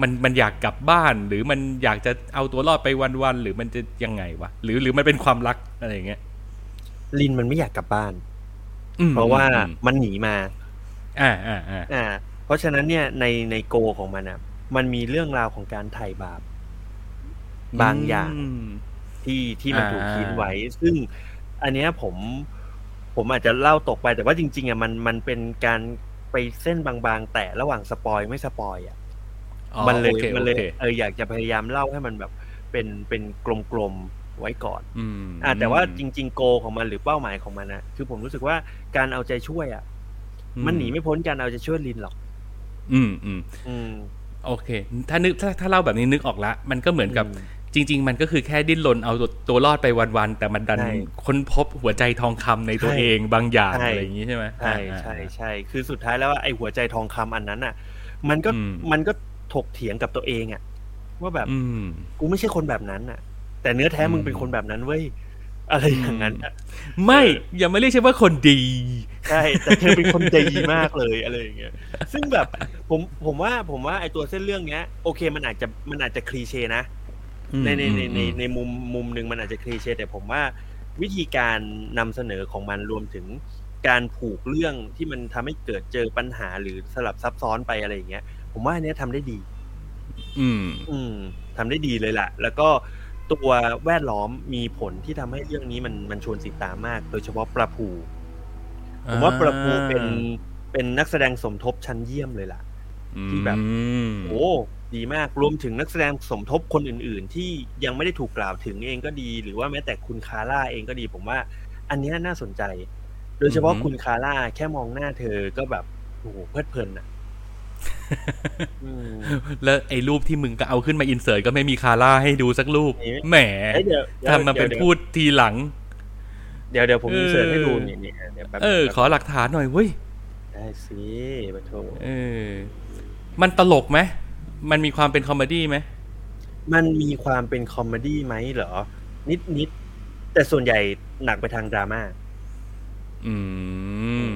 มันมันอยากกลับบ้าน หรือมันอยากจะเอาตัวรอดไปวันๆหรือมันจะยังไงวะหรือหรือมันเป็นความรักอะไรอย่างเงี้ยลินมันไม่อยากกลับบ้านอืมเพราะว่าอืมมันหนีมา อ่าอ่าอ่าอ่า เพราะฉะนั้นเนี่ยในในโกของมันอะ มันมีเรื่องราวของการไถ่บาป บางอย่างมที่ที่มันอ่าถูกทิ้งไว้ ซึ่ง อันเนี้ยผม ผมอาจจะเล่าตกไปแต่ว่าจริง ๆอะมันมันเป็นการไปเส้นบางๆ แต่ระหว่างสปอยไม่สปอยอะอ๋อ มันเลยโอคมันเลยโอคเอออยากจะพยายามเล่าให้มันแบบเป็นเป็นกลมๆไว้ก่อนอืมอ่าแต่ว่าจริง ๆ โกของมันหรือเป้าหมายของมันนะคือผมรู้สึกว่าการเอาใจช่วยอะมันหนีไม่พ้นการเอาใจช่วยลินหรอก อืมอืมอืมโอเค ถ้านึกถ้าถ้าเล่าแบบนี้นึกออกละ มันก็เหมือนกับอืมจริง ๆ มันก็คือแค่ดิ้นรนเอาตัวตัวรอดไปวันๆแต่มันดันใช่ค้นพบหัวใจทองคำในตัวใช่เองบางอย่างใช่อะไรอย่างนี้ใช่ไหมใช่อ่าใช่อ่าใช่คือสุดท้ายแล้วไอ้หัวใจทองคำอันนั้นอะ มันก็อืมมันก็ ถกเถียงกับตัวเองอะว่าแบบอืมกูไม่ใช่คนแบบนั้นอะแต่เนื้อแท้มึงเป็นคนแบบนั้นเว้ยอะไรอย่างนั้นอะไม่อย่ามาเรียกฉันว่าคนดีใช่แต่เธอเป็นคนดีมากเลยอะไรอย่างเงี้ยซึ่งแบบผมผมว่าผมว่าไอ้ตัวเส้นเรื่องเนี้ย โอเคมันอาจจะมันอาจจะคลีเช่นะในในในในในมุมมุมหนึ่งมันอาจจะคลีเช่แต่ผมว่าวิธีการนำเสนอของมันรวมถึงการผูกเรื่องที่มันทำให้เกิดเจอปัญหาหรือสลับซับซ้อนไปอะไรอย่างเงี้ย ผมว่าอันเนี้ยทำได้ดี อืม อืมทำได้ดีเลยล่ะแล้วก็ตัวแวดล้อมมีผลที่ทำให้เรื่องนี้มันมันชวนติดตามมาก โดยเฉพาะประภู ผมว่าประภูเป็นเป็นนักแสดงสมทบชั้นเยี่ยมเลยล่ะ ที่แบบอืมโอ้ดีมากรวมถึงนักแสดงสมทบคนอื่น ๆ ที่ยังไม่ได้ถูกกล่าวถึงเองก็ดี หรือว่าแม้แต่คุณคาร่าเองก็ดี ผมว่า อันเนี้ยน่าสนใจ โดยเฉพาะคุณคาร่าแค่มองหน้าเธอก็แบบโอ้โหเพลิดเพลินอะอืม แล้วไอ้รูปที่มึงก็เอาขึ้นมาอินเสิร์ตก็ไม่มีคาร่าให้ดูสักรูปมีไหมแหมเอ้ยเดี๋ยวดี๋ยวทำมาเป็นดี๋ยวพูดทีหลัง เดี๋ยวเดี๋ยวผมเออเสิร์ชให้ดูนี่นี่เดี๋ยวแป๊บเออแป๊บขอหลักฐานหน่อยเว้ย ได้สิปะโถเออ มันตลกไหม มันมีความเป็น comedy ไหม มันมีความเป็น comedy ไหมเหรอ นิดนิด แต่ส่วนใหญ่หนักไปทางดราม่า อืม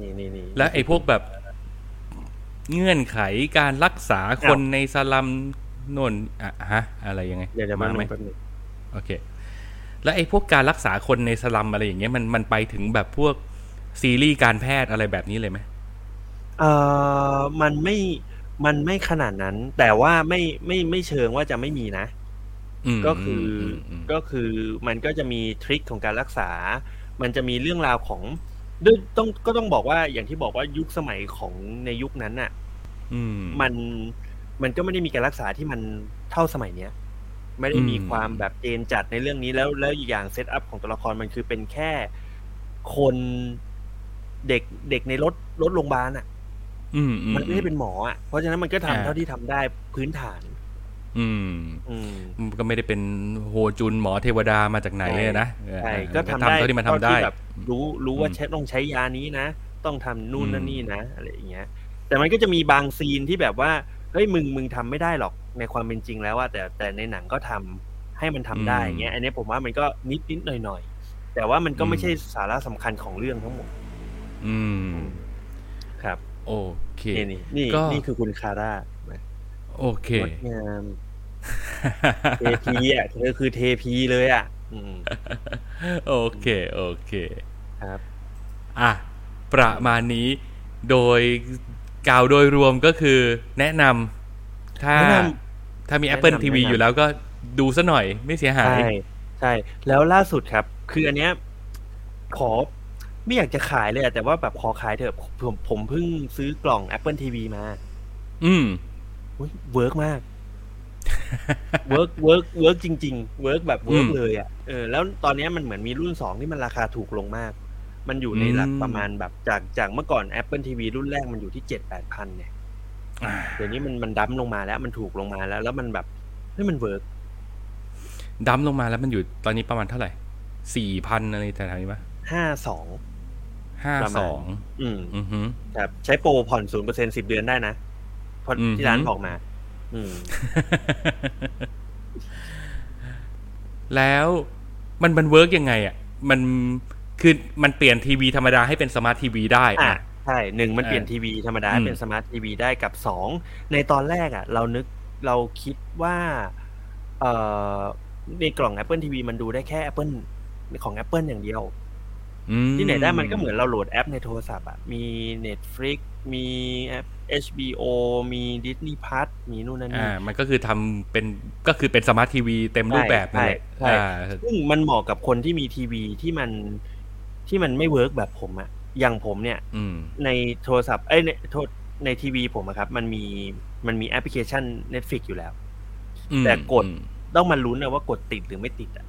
นี่นี่นี่ และไอ้พวกแบบ เงื่อนไขการรักษาคนอ้าวในสลัมโน่นอะฮะ อะไรยังไงเดี๋ยวเดี๋ยวมามาไหมแป๊บนึงโอเค แล้วไอ้พวกการรักษาคนในสลัมอะไรอย่างเงี้ยมันมันไปถึงแบบพวกซีรีส์การแพทย์อะไรแบบนี้เลยไหมเอ่อมันไม่มันไม่ขนาดนั้น แต่ว่าไม่ไม่ไม่เชิงว่าจะไม่มีนะมก็คืออมอืมก็คือมันก็จะมีทริคของการรักษา มันจะมีเรื่องราวของ ด้วยต้องก็ต้องบอกว่าอย่างที่บอกว่ายุคสมัยของในยุคนั้นน่ะ อืม มันมันก็ไม่ได้มีการรักษาที่มันเท่าสมัยเนี้ย ไม่ได้มีอืม ความแบบเจนจัดในเรื่องนี้แล้วแล้วอีกอย่างเซตอัพของตัวละครมันคือเป็นแค่คนเด็กเด็กในรถรถโรงพยาบาลอะ อืมอืมันไม่ได้เป็นหมออะเพราะฉะนั้นมันก็ทำอ่า เท่าที่ทำได้พื้นฐาน อืมอืมมันก็ไม่ได้เป็นโฮจุนหมอเทวดามาจากไหนเลยนะเออใช่เออก็ทำได้เท่าที่มันทำได้แบบรู้รู้ว่าอืมใช้ต้องใช้ยานี้นะ ต้องทำนู่นอืมนั่นนี่นะอะไรอย่างเงี้ย แต่มันก็จะมีบางซีนที่แบบว่าเฮ้ยมึงมึงทำไม่ได้หรอกในความเป็นจริงแล้วว่าแต่แต่ในหนังก็ทำให้มันทำได้อย่างเงี้ย อันนี้ผมว่ามันก็นิดนิดหน่อยหน่อยๆแต่ว่ามันก็ไม่ใช่สาระสำคัญของเรื่องทั้งหมด อืม ครับ โอเค นี่นี่นี่ก็นี่คือคุณคาร่าโอเคงดงาม เทพีอะเธอคือเทพีเลยอะอืมโอเค โอเค ครับ อะ ประมาณนี้ โดยกล่าวโดยรวมก็คือแนะนำถ้าแนะนถ้ามี Apple แนะนำ TV แนะนำอยู่แล้วก็ดูซะหน่อยไม่เสียหาย ใช่ใช่ แล้วล่าสุดครับ คืออันเนี้ย ขอไม่อยากจะขายเลยอะแต่ว่าแบบขอขายเถอะผมผมเพิ่งซื้อกล่อง Apple TV มา อืมอุ๊ย work มาก work work work จริงๆ work แบบ work อืมเลยอะเออแล้วตอนเนี้ยมันเหมือนมีรุ่นสองที่มันราคาถูกลงมาก มันอยู่ในหลักอืมประมาณแบบจากจากเมื่อก่อน Apple TV รุ่นแรกมันอยู่ที่เจ็ดแปดพันเนี่ยอ่าเดี๋ยวนี้มันมันดั้มลงมาแล้วมันถูกลงมาแล้ว แล้วมันแบบเฮ้ยมันเวิร์กดั้มลงมาแล้วมันอยู่ตอนนี้ประมาณเท่าไหร่สี่พันอะไรแต่ทางนี้ปะห้าสองห้าประสมาณองอืมอือฮึครับใช้โปรผ่อนศูนย์เปอร์เซ็นสิบเดือนได้นะเพราะอืมที่ร้านบอกมาอืม แล้วมันมันเวิร์กยังไงอะ มันคือมันเปลี่ยนทีวีธรรมดาให้เป็นสมาร์ททีวีได้อะอะใช่หนึ่งมันเปลี่ยนเออทีวีธรรมดาอืมเป็นสมาร์ททีวีได้กับสองในตอนแรกอะ เรานึกเราคิดว่าเอ่อในกล่อง Apple TV มันดูได้แค่ Apple ของ Apple อย่างเดียวอืมที่ไหนได้มันก็เหมือนเราโหลดแอปในโทรศัพท์อะมี Netflix มีแอป HBO มี Disney Plus มีนู่นนั่นอ่านี่มันก็คือทำเป็นก็คือเป็นสมาร์ททีวีเต็มรูปแบบนั่นแหละใช่ใช่อ่าซึ่งมันเหมาะกับคนที่มีทีวีที่มันที่มันไม่ work แบบผมอะอย่างผมเนี่ยอืมในโทรศัพท์เอ้ยในโทษในทีวีผมอะครับ มันมีมันมีแอปพลิเคชัน Netflix อยู่แล้วอืมแต่กดอืมต้องมาลุ้นนะว่ากดติดหรือไม่ติดอะ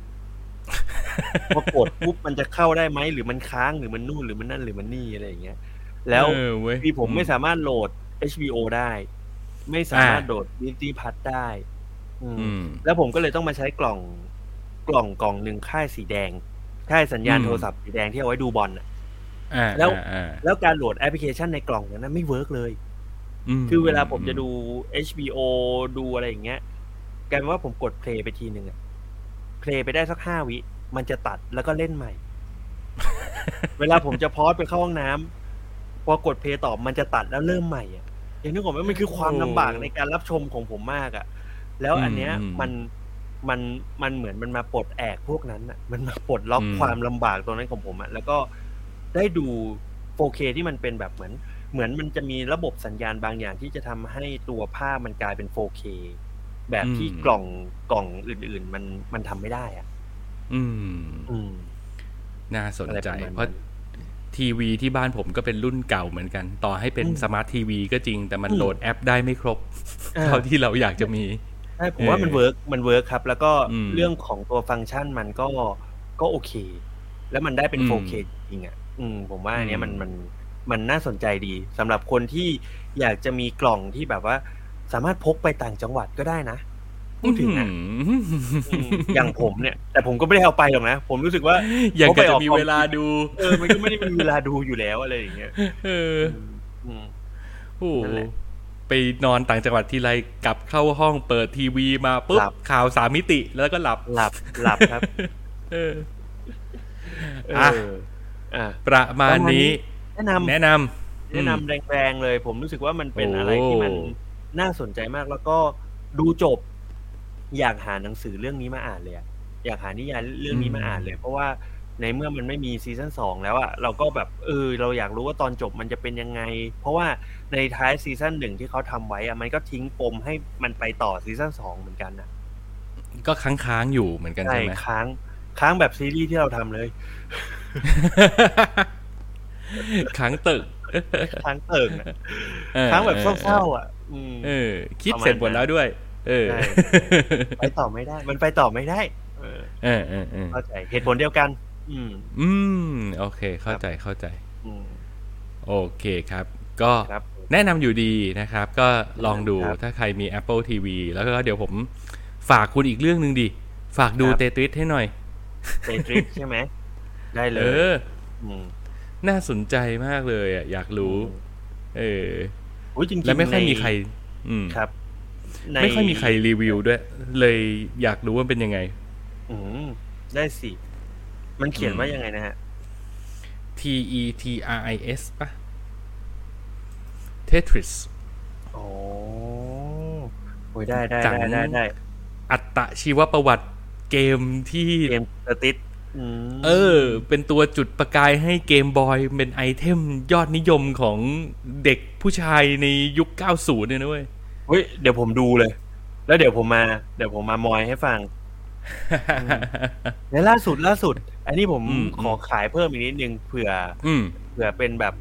พอกดปุ๊บมันจะเข้าได้ไหมหรือมันค้างหรือมันนู่นหรือมันนั่นหรือมันนี่อะไรอย่างเงี้ยแล้วเออเว้ยทีผมไม่สามารถโหลด HBO ได้ ไม่สามารถโหลด Disney Plus ได้อืมอืม แล้วผมก็เลยต้องมาใช้กล่องกล่องกล่องหนึ่งค่ายสีแดง ค่ายสัญญาณอืมโทรศัพท์สีแดงที่เอาไว้ดูบอลน่ะอ่าแล้วอ่าอ่าแล้วการโหลดแอปพลิเคชันในกล่องนั้นนะไม่ work เลยอืมคือเวลาผมจะดู HBO ดูอะไรอย่างเงี้ยกลายเป็นว่าผมกด play ไปทีหนึ่งอะ play ไปได้สักห้าวิ มันจะตัดแล้วก็เล่นใหม่ เวลาผมจะ pause ไปเข้าห้องน้ำพอกด play ต่อมันจะตัดแล้วเริ่มใหม่อะ อย่างนึกออกไหมมันคือความลำบากในการรับชมของผมมากอะแล้วอันเนี้ยอืม มันมันมันเหมือนมันมาปลดแอกพวกนั้นอะมันมาปลดล็อกอืม ความลำบากตรงนั้นของผมอะแล้วก็ได้ดู 4K ที่มันเป็นแบบเหมือน เหมือนมันจะมีระบบสัญญาณบางอย่างที่จะทำให้ตัวภาพมันกลายเป็น 4K แบบที่อืม กล่องกล่องอื่น ๆ มันมันทำไม่ได้อะ อืม อืม น่าสนใจ อะไรประมาณนั้น เพราะ ทีวีที่บ้านผมก็เป็นรุ่นเก่าเหมือนกัน ต่อให้เป็นอืมสมาร์ททีวีก็จริง แต่มันอืมโหลดแอปได้ไม่ครบอ่าเท่าที่เราอยากจะมีใช่ผมว่ามันเออเวิร์กมัน work ครับ แล้วก็อืมเรื่องของตัวฟังก์ชันมันก็ก็โอเค แล้วมันได้เป็นอืม 4K จริงๆอะอืมผมว่าอันเนี้ยอืมมันมันมันน่าสนใจดีสำหรับคนที่อยากจะมีกล่องที่แบบว่า สามารถพกไปต่างจังหวัดก็ได้นะ พูดถึงนะอื้ออืมอย่างผมเนี่ย แต่ผมก็ไม่ได้เอาไปหรอกนะ ผมรู้สึกว่าอยากพกไปจะออกมีกองเวลาดู เออ มันก็ไม่ได้มีเวลาดูอยู่แล้วอะไรอย่างเงี้ย เอออืมโอ้โหนั่นแหละไปนอนต่างจังหวัดทีไรกลับเข้าห้องเปิดทีวีมาปุ๊บหลับข่าวสามมิติแล้วก็หลับ หลับหลับครับ เออเออะออะประมาณนี้ แนะนำแนะนำแนะนำแรงๆเลย ผมรู้สึกว่ามันเป็นโอ้อะไรที่มันน่าสนใจมากแล้วก็ดูจบ อยากหาหนังสือเรื่องนี้มาอ่านเลยอะอยากหานิยายเรื่องนี้มาอ่านเลย เพราะว่าในเมื่อมันไม่มีซีซั่นสองแล้วอะเราก็แบบเออเราอยากรู้ว่าตอนจบมันจะเป็นยังไง เพราะว่าในท้ายซีซั่นหนึ่งที่เขาทำไว้อะมันก็ทิ้งปมให้มันไปต่อซีซั่นสองเหมือนกันนะก็ค้างๆอยู่เหมือนกันใช่ใช่ไหมค้างค้างแบบซีรีส์ที่เราทำเลยค้างตึกค้างเติ่งอะเออค้างแบบเศร้าๆอะอืมเออ คิดเสร็จหมดแล้วด้วย เออใช่ไปต่อไม่ได้ มันไปต่อไม่ได้เออเออเออเออเข้าใจเหตุผลเดียวกัน อืม อืม โอเค เข้าใจเข้าใจอืมโอเคครับ ก็ครับแนะนำอยู่ดีนะครับ ก็ลองดูครับถ้าใครมี Apple TV แล้วก็เดี๋ยวผมฝากคุณอีกเรื่องหนึ่งดิฝากดูครับเตตริสให้หน่อยเตทริสใช่ไหม ได้เลเอยออืมน่าสนใจมากเลยอะ อยากรู้ เอออุ๊ยจริงๆและไม่ค่อยในมีใคร อืมครับใน ไม่ค่อยมีใครรีวิวด้วย เลยอยากรู้ว่าเป็นยังไง อืมได้สิ มันเขียนว่าอืมยังไงนะฮะ T E T R I S ปะ Tetris โอ้โอ้ยได้ได้จังได้ได้ได้ อัตชีวประวัติเกมที่เกมสติสอืมเออ เป็นตัวจุดประกายให้เกมบอยเป็นไอเทมยอดนิยมของเด็กผู้ชายในยุค 90 เนี่ยนะเว้ย เฮ้ยเดี๋ยวผมดูเลย แล้วเดี๋ยวผมมา เดี๋ยวผมมามอยให้ฟังและล่าสุดล่าสุด อันนี้ผมอืมขอขายเพิ่มอีกนิดนึงเผื่ออืมเผื่อเป็นแบบ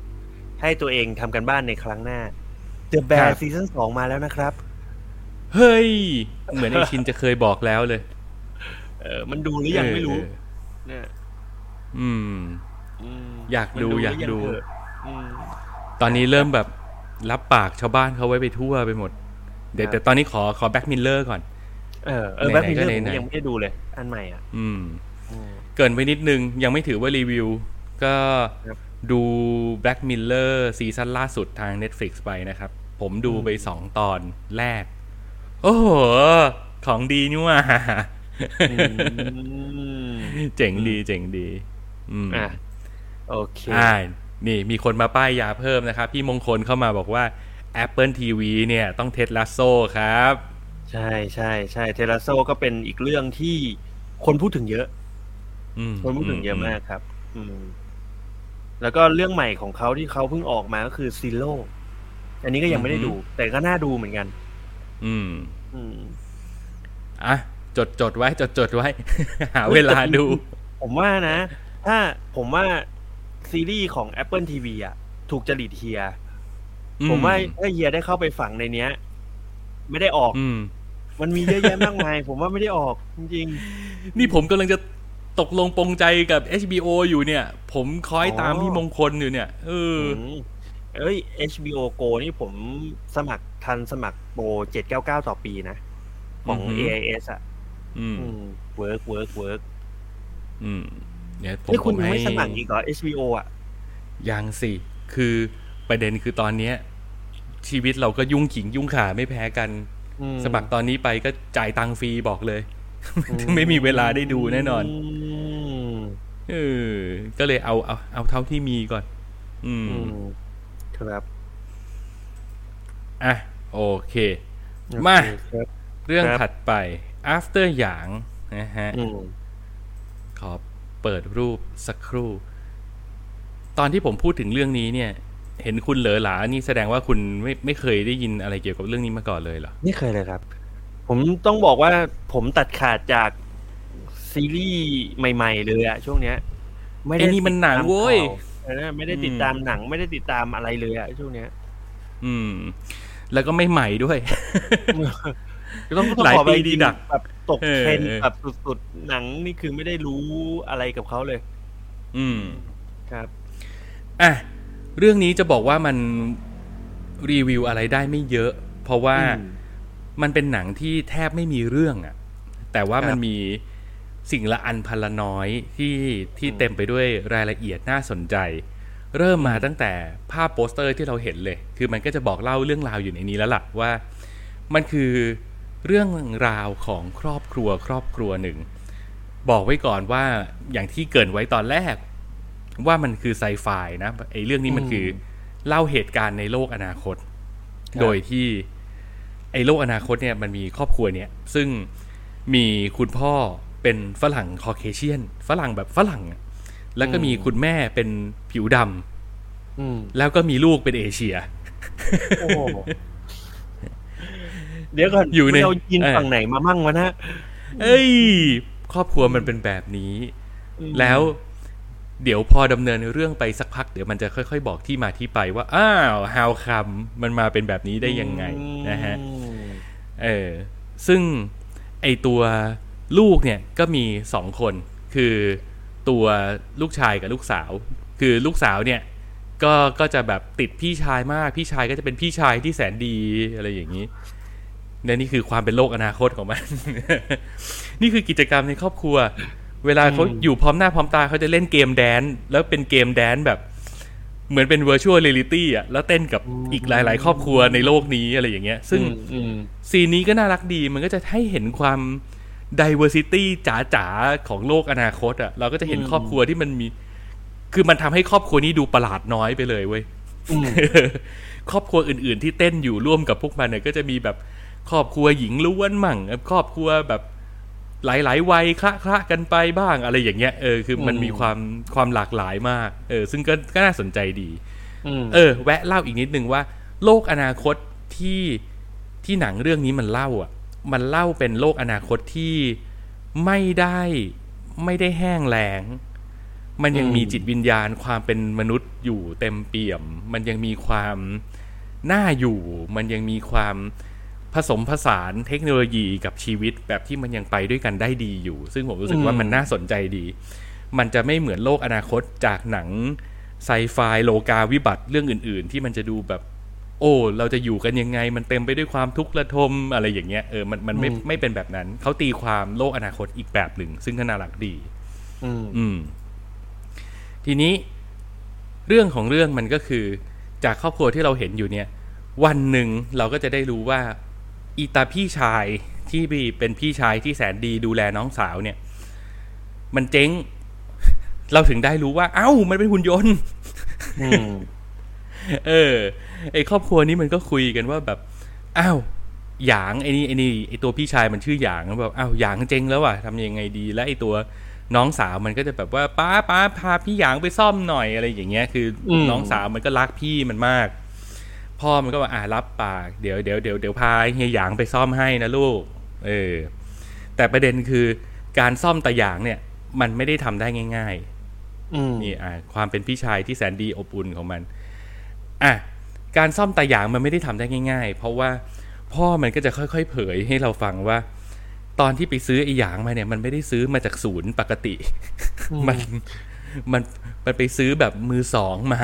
ให้ตัวเองทำกันบ้านในครั้งหน้า The ค Bear รับซีซั่นสองมาแล้วนะครับ เฮ้ย เหมือนไอชินจะเคยบอกแล้วเลย เออ มันดูหรือยังไม่รู้เออเนี่ยอืมอืม อยากดูมันอยากดูหรืงเถะอืมตอนนี้เริ่มแบบรับปากชาวบ้านเขาไว้ไปทั่วไปหมด เดี๋ยวครับแต่ตอนนี้ขอขอแบ็กมิลเลอร์ก่อน เออเออไหนๆแบ็คมิลเลอก็ร์ไหนๆผมยังไม่ได้ดูเลย อันใหม่อะอืมอืม เกินไปนิดนึง ยังไม่ถือว่ารีวิว ก็ครับดู Black Mirror ซีซั่นล่าสุดทาง Netflix ไปนะครับ ผมดูไปสองตอนแรก โอ้โห ของดีนี่ว่าอืมเจ๋งดีเจ๋งดีอืมอะโอเคอ่านี่มีคนมาป้ายยาเพิ่มนะครับ พี่มงคลเข้ามาบอกว่า Apple TV เนี่ยต้องเทสลาโซครับ ใช่ใช่ใช่เทเลโซก็เป็นอีกเรื่องที่คนพูดถึงเยอะอืมคนพูดถึงเยอะมากครับ อืม แล้วก็เรื่องใหม่ของเขาที่เขาเพิ่งออกมาก็คือซิโลอันนี้ก็ยังไม่ได้ดู แต่ก็น่าดูเหมือนกัน อืม อืมอะจดจดไว้ จดจดไว้ หาเวลาดู ผมว่านะ ถ้าผมว่าซีรีส์ของ Apple TV อะ ถูกจริตเฮีย ผมว่าถ้าเฮียได้เข้าไปฝังในเนี้ย ไม่ได้ออก อืมมันมีเยอะแยะมากมาย ผมว่าไม่ได้ออกจริงนี่ผมกำลังจะตกลงปรงใจกับ HBO อยู่เนี่ย ผมคอยตามอ๋อพี่มงคลอยู่เนี่ยเอๆอมเอ้ย HBO Go นี่ผมสมัครทันสมัครโปร799ต่อปีนะ ของอือหือ AIS อะอืม work work work อืมเนี่ยผมนี่คุณผมยังให้ไม่สมัครอีกเหรอ HBO อะ ยังสิ คือประเด็นคือตอนเนี้ย ชีวิตเราก็ยุ่งขิงยุ่งขาไม่แพ้กันอืมสมัครตอนนี้ไปก็จ่ายตังค์ฟรีบอกเลย ไม่มีเวลาได้ดูแน่นอนมเออก็เลยเอาเอาเอาเท่าที่มีก่อน อืมอืมครับอะโอเค มาโอเคครับเรื่องครับถัดไป after หยางนะฮะอืมขอเปิดรูปสักครู่ ตอนที่ผมพูดถึงเรื่องนี้เนี่ย เห็นคุณเหลอหลานี่แสดงว่าคุณไม่ไม่เคยได้ยินอะไรเกี่ยวกับเรื่องนี้มาก่อนเลยเหรอไม่เคยเลยครับ ผมต้องบอกว่าผมตัดขาดจากซีรีส์ใหม่ ๆ เลยอะช่วงเนี้ย ไม่ไอ้นี่มันหนังติดตามเว้ยข่าวเออไม่ได้ติดตามหนัง ไม่ได้ติดตามอะไรเลยอะช่วงเนี้ย อืม แล้วก็ไม่ใหม่ด้วยต้องต้องหลายขอไปปีดีดักแบบตกเออเทรนด์เออแบบสุดๆหนังนี่คือไม่ได้รู้อะไรกับเขาเลย อืมครับอะ เรื่องนี้จะบอกว่ามันรีวิวอะไรได้ไม่เยอะ เพราะว่าอืมมันเป็นหนังที่แทบไม่มีเรื่องอะแต่ว่าครับมันมีสิ่งละอันพันละน้อยที่ที่อืมเต็มไปด้วยรายละเอียดน่าสนใจ เริ่มมาตั้งแต่ภาพโปสเตอร์ที่เราเห็นเลย คือมันก็จะบอกเล่าเรื่องราวอยู่ในนี้แล้วล่ะว่า มันคือเรื่องราวของครอบครัวครอบครัวหนึ่ง บอกไว้ก่อนว่าอย่างที่เกรินไว้ตอนแรก ว่ามันคือไซไฟนะไอ้เรื่องนี้มันคือเล่าเหตุการณ์ในโลกอนาคตครับโดยที่ไอ้โลกอนาคตเนี่ยมันมีครอบครัวเนี่ย ซึ่งมีคุณพ่อเป็นฝรั่งคอเคเชียน ฝรั่งแบบฝรั่งอะแล้วก็มีคุณแม่เป็นผิวดำอืมแล้วก็มีลูกเป็นเอเชียโอ้โหเดี๋ยวก่อนอยู่ในเรายินเออฝั่งไหนมามั่งวะนะเอ้ย ครอบครัวมันเป็นแบบนี้อืมแล้ว เดี๋ยวพอดำเนินเรื่องไปสักพักเดี๋ยวมันจะค่อยๆ บอกที่มาที่ไปว่าอ้าว how come มันมาเป็นแบบนี้ได้ยังไงนะฮะอืมเออซึ่งไอตัวลูกเนี่ยก็มีสองคนคือตัวลูกชายกับลูกสาว คือลูกสาวเนี่ยก็ก็จะแบบติดพี่ชายมากพี่ชายก็จะเป็นพี่ชายที่แสนดีอะไรอย่างนี้เนี่ยนี่คือความเป็นโลกอนาคตของมัน นี่คือกิจกรรมในครอบครัว เวลาเขาอยู่พร้อมหน้าพร้อมตาเขาจะเล่นเกมแดนซ์แล้วเป็นเกมแดนซ์แบบ เหมือนเป็น virtual reality อะแล้วเต้นกับอีกหลาย ๆ ครอบครัวในโลกนี้อะไรอย่างเงี้ย ซึ่งอืมซีนนี้ก็น่ารักดีมันก็จะให้เห็นความ diversity จ๋าๆ ของโลกอนาคตอะ่ะเราก็จะเห็นอืมครอบครัวที่มันมี คือมันทำให้ครอบครัวนี้ดูประหลาดน้อยไปเลยเว้ยอืมครอบครัวอื่น ๆ ที่เต้นอยู่ร่วมกับพวกมันเนี่ยก็จะมีแบบครอบครัวหญิงล้วนมั่งครอบครัวแบบ หลายๆวัยคละคละกันไปบ้างอะไรอย่างเงี้ยเออคือมันอืมมีความความหลากหลายมากเออซึ่งก็ก็น่าสนใจดีอืมเออ แวะเล่าอีกนิดนึงว่า โลกอนาคตที่ที่หนังเรื่องนี้มันเล่าอะ มันเล่าเป็นโลกอนาคตที่ไม่ได้ไม่ได้แห้งแล้งมันยังอืมมีจิตวิญญาณความเป็นมนุษย์อยู่เต็มเปี่ยม มันยังมีความน่าอยู่ มันยังมีความ ผสมผสานเทคโนโลยีกับชีวิตแบบที่มันยังไปด้วยกันได้ดีอยู่ ซึ่งผมรู้สึกว่ามันน่าสนใจดี มันจะไม่เหมือนโลกอนาคตจากหนังไซไฟโลกาวิบัติเรื่องอื่น ๆ ที่มันจะดูแบบ โอ้ เราจะอยู่กันยังไง มันเต็มไปด้วยความทุกข์ระทมอะไรอย่างเงี้ยเออมันมันไม่อืมไม่เป็นแบบนั้น เขาตีความโลกอนาคตอีกแบบหนึ่ง ซึ่งก็น่ารักดีอืมอืมทีนี้เรื่องของเรื่องมันก็คือ จากครอบครัวที่เราเห็นอยู่เนี่ย วันหนึ่งเราก็จะได้รู้ว่า อีตาพี่ชายที่เป็นพี่ชายที่แสนดีดูแลน้องสาวเนี่ย มันเจ๊ง เราถึงได้รู้ว่า เอ้า มันเป็นหุ่นยนต์อืมเออ ไอครอบครัวนี้มันก็คุยกันว่าแบบอ้าวหยางไอ้นี่ไอ้นี่ไอตัวพี่ชายมันชื่อหยางแล้วแบบอ้าวหยางเจ๊งแล้วว่ะทำยังไงดี และไอตัวน้องสาวมันก็จะแบบว่าป้าป้าพาพี่หยางไปซ่อมหน่อยอะไรอย่างเงี้ย คืออมน้องสาวมันก็รักพี่มันมาก พ่อมันก็ว่าอ่ารับปากเดี๋ยวเดี๋ยวเดี๋ยวเดี๋ยวพาเฮียหยางไปซ่อมให้นะลูกเออแต่ประเด็นคือการซ่อมตะหยางเนี่ย มันไม่ได้ทำได้ง่ายๆอืมนี่อะความเป็นพี่ชายที่แสนดีอบอุ่นของมันอะการซ่อมตาหยางมันไม่ได้ทำได้ง่าย ๆ เพราะว่าพ่อมันก็จะค่อยๆ เผยให้เราฟังว่า ตอนที่ไปซื้อไอ้หยางมาเนี่ย มันไม่ได้ซื้อมาจากศูนย์ปกติ มัน มันมันไปซื้อแบบมือสองมา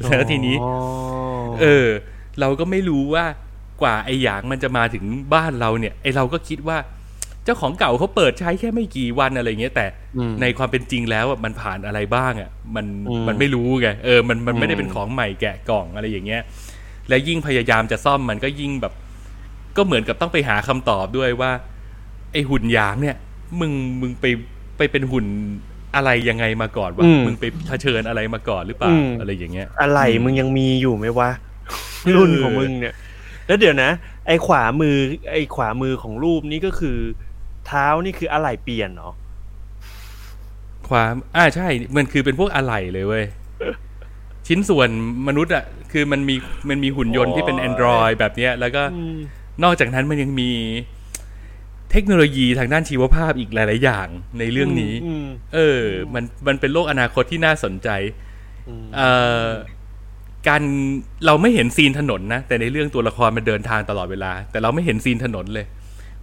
แล้วทีนี้อ๋อเออ เราก็ไม่รู้ว่ากว่าไอ้หยางมันจะมาถึงบ้านเราเนี่ยไอเราก็คิดว่า เจ้าของเก่าเขาเปิดใช้แค่ไม่กี่วันอะไรเงี้ยแต่อืมในความเป็นจริงแล้วอะมันผ่านอะไรบ้างอะ มันอืมมันไม่รู้ไงเออมันมันไม่ได้อืมเป็นของใหม่แกะกล่องอะไรอย่างเงี้ย และยิ่งพยายามจะซ่อมมันก็ยิ่งแบบ ก็เหมือนกับต้องไปหาคำตอบด้วยว่า ไอหุ่นหยางเนี่ย มึงมึงไปไปเป็นหุ่น อะไรยังไงมาก่อนวะอืมมึงไปเผชิญอะไรมาก่อนหรือเปล่าอืมอะไรอย่างเงี้ย อะไรมึงยังมีอยู่ไหมวะรุ่นของมึงเนี่ย แล้วเดี๋ยวนะ ไอ้ขวามือ ไอ้ขวามือของรูปนี้ก็คือ เท้านี่คืออะไรเปลี่ยนเนาะความอ่าใช่ มันคือเป็นพวกอะไหล่เลยเว้ยชิ้นส่วนมนุษย์อะคือมันมีมันมีหุ่นยนต์ที่เป็น Android แบบเนี้ย แล้วก็นอกจากนั้นมันยังมี เทคโนโลยีทางด้านชีวภาพอีกหลาย ๆ อย่างในเรื่องนี้อืมเออ มันมันเป็นโลกอนาคตที่น่าสนใจอืมเอ่อการเราไม่เห็นซีนถนนนะ แต่ในเรื่องตัวละครมันเดินทางตลอดเวลา แต่เราไม่เห็นซีนถนนเลย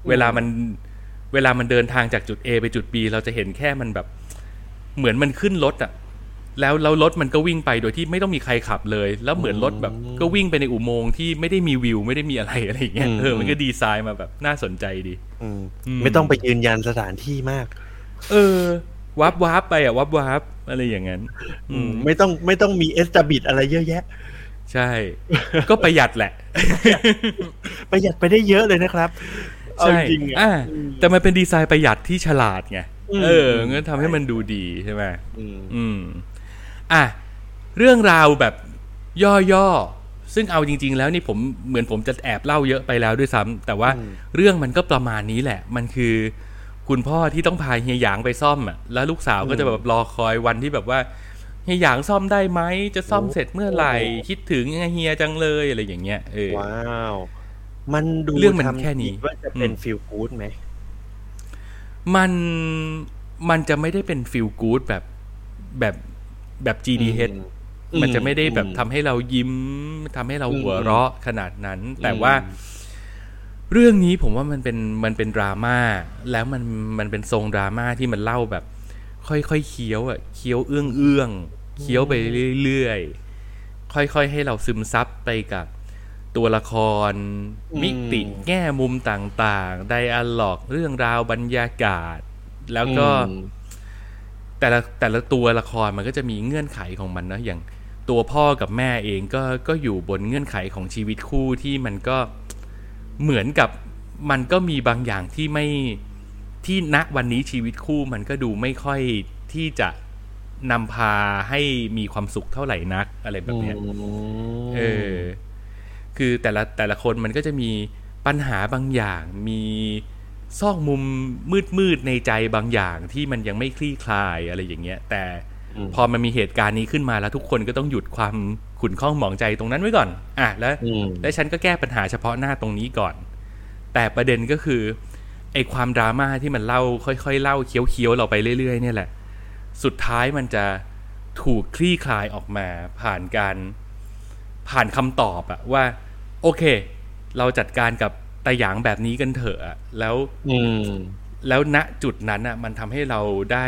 เวลามันเวลามันเดินทางจากจุด A ไปจุด B เราจะเห็นแค่มันแบบ เหมือนมันขึ้นรถอะ แล้วแล้วรถมันก็วิ่งไปโดยที่ไม่ต้องมีใครขับเลย แล้วเหมือนรถแบบก็วิ่งไปในอุโมงค์ที่ไม่ได้มีวิวไม่ได้มีอะไรอะไรอย่างเงี้ยเออมันก็ดีไซน์มาแบบน่าสนใจดีอืมอืมไม่ต้องไปยืนยันสถานที่มาก เออวับวับไปอะวับวับอะไรอย่างนั้นอืมไม่ต้องไม่ต้องมีเอสตบิดอะไรเยอะแยะ ใช่ ก็ประหยัดแหละ ประหยัดไปได้เยอะเลยนะครับเอาใช่จริงๆอ่าอะแต่มันเป็นดีไซน์ประหยัดที่ฉลาดไงอืมเอองั้นทำให้มันดูดีใช่ไหมอืม อืมอะเรื่องราวแบบย่อๆ ซึ่งเอาจริง ๆ แล้วนี่ผมเหมือนผมจะแอบเล่าเยอะไปแล้วด้วยซ้ำแต่ว่าอืมเรื่องมันก็ประมาณนี้แหละ มันคือคุณพ่อที่ต้องพาเฮียหยางไปซ่อมอะแล้วลูกสาวก็จะแบบรอคอยวันที่แบบว่าเฮียหยางซ่อมได้ไหมจะซ่อมเสร็จเมื่อไหร่คิดถึงเฮียจังเลยอะไรอย่างเงี้ยเออว้าวมันดูเรื่องมันทำแค่นี้ว่าจะเป็นอืมฟิลกู๊ดไหมมันมันจะไม่ได้เป็นฟิลกู๊ดแบบแบบ แบบ GDH อืมมันจะไม่ได้แบบอืมทำให้เรายิ้มทำให้เราอืมหัวเราะขนาดนั้น แต่อืมว่า เรื่องนี้ผมว่ามันเป็นมันเป็นดราม่าแล้วมันมันเป็นทรงดราม่าที่มันเล่าแบบ ค่อยๆเคี้ยวอะเคี้ยวเอื้องเอื้องๆเคี้ยวไปเรื่อยๆค่อยๆให้เราซึมซับไปกับตัวละครอืมมิติแง่มุมต่างๆ ไดอะล็อก เรื่องราวบรรยากาศ แล้วก็อืม แต่ละแต่ละตัวละครมันก็จะมีเงื่อนไขของมันนะอย่างตัวพ่อกับแม่เองก็ก็อยู่บนเงื่อนไขของชีวิตคู่ที่มันก็เหมือนกับมันก็มีบางอย่างที่ไม่ที่ณวันนี้ชีวิตคู่มันก็ดูไม่ค่อยที่จะนำพาให้มีความสุขเท่าไหร่นัก อะไรแบบเนี้ยเออ คือแต่ละแต่ละคนมันก็จะมีปัญหาบางอย่างมี ซอกมุมมืดมืดๆในใจบางอย่างที่มันยังไม่คลี่คลายอะไรอย่างเงี้ย แต่อืมพอมันมีเหตุการณ์นี้ขึ้นมาแล้วทุกคนก็ต้องหยุดความขุ่นข้องหมองใจตรงนั้นไว้ก่อน อะแล้วอืมและฉันก็แก้ปัญหาเฉพาะหน้าตรงนี้ก่อน แต่ประเด็นก็คือไอ้ความดราม่าที่มันเล่าค่อยๆเล่าเคี้ยวๆเราไปเรื่อยๆเนี่ยแหละ สุดท้ายมันจะถูกคลี่คลายออกมาผ่านการผ่านคำตอบอะว่า โอเค เราจัดการกับ ตาหยางแบบนี้กันเถอะอะแล้วอืมแล้วณจุดนั้นอะมันทำให้เราได้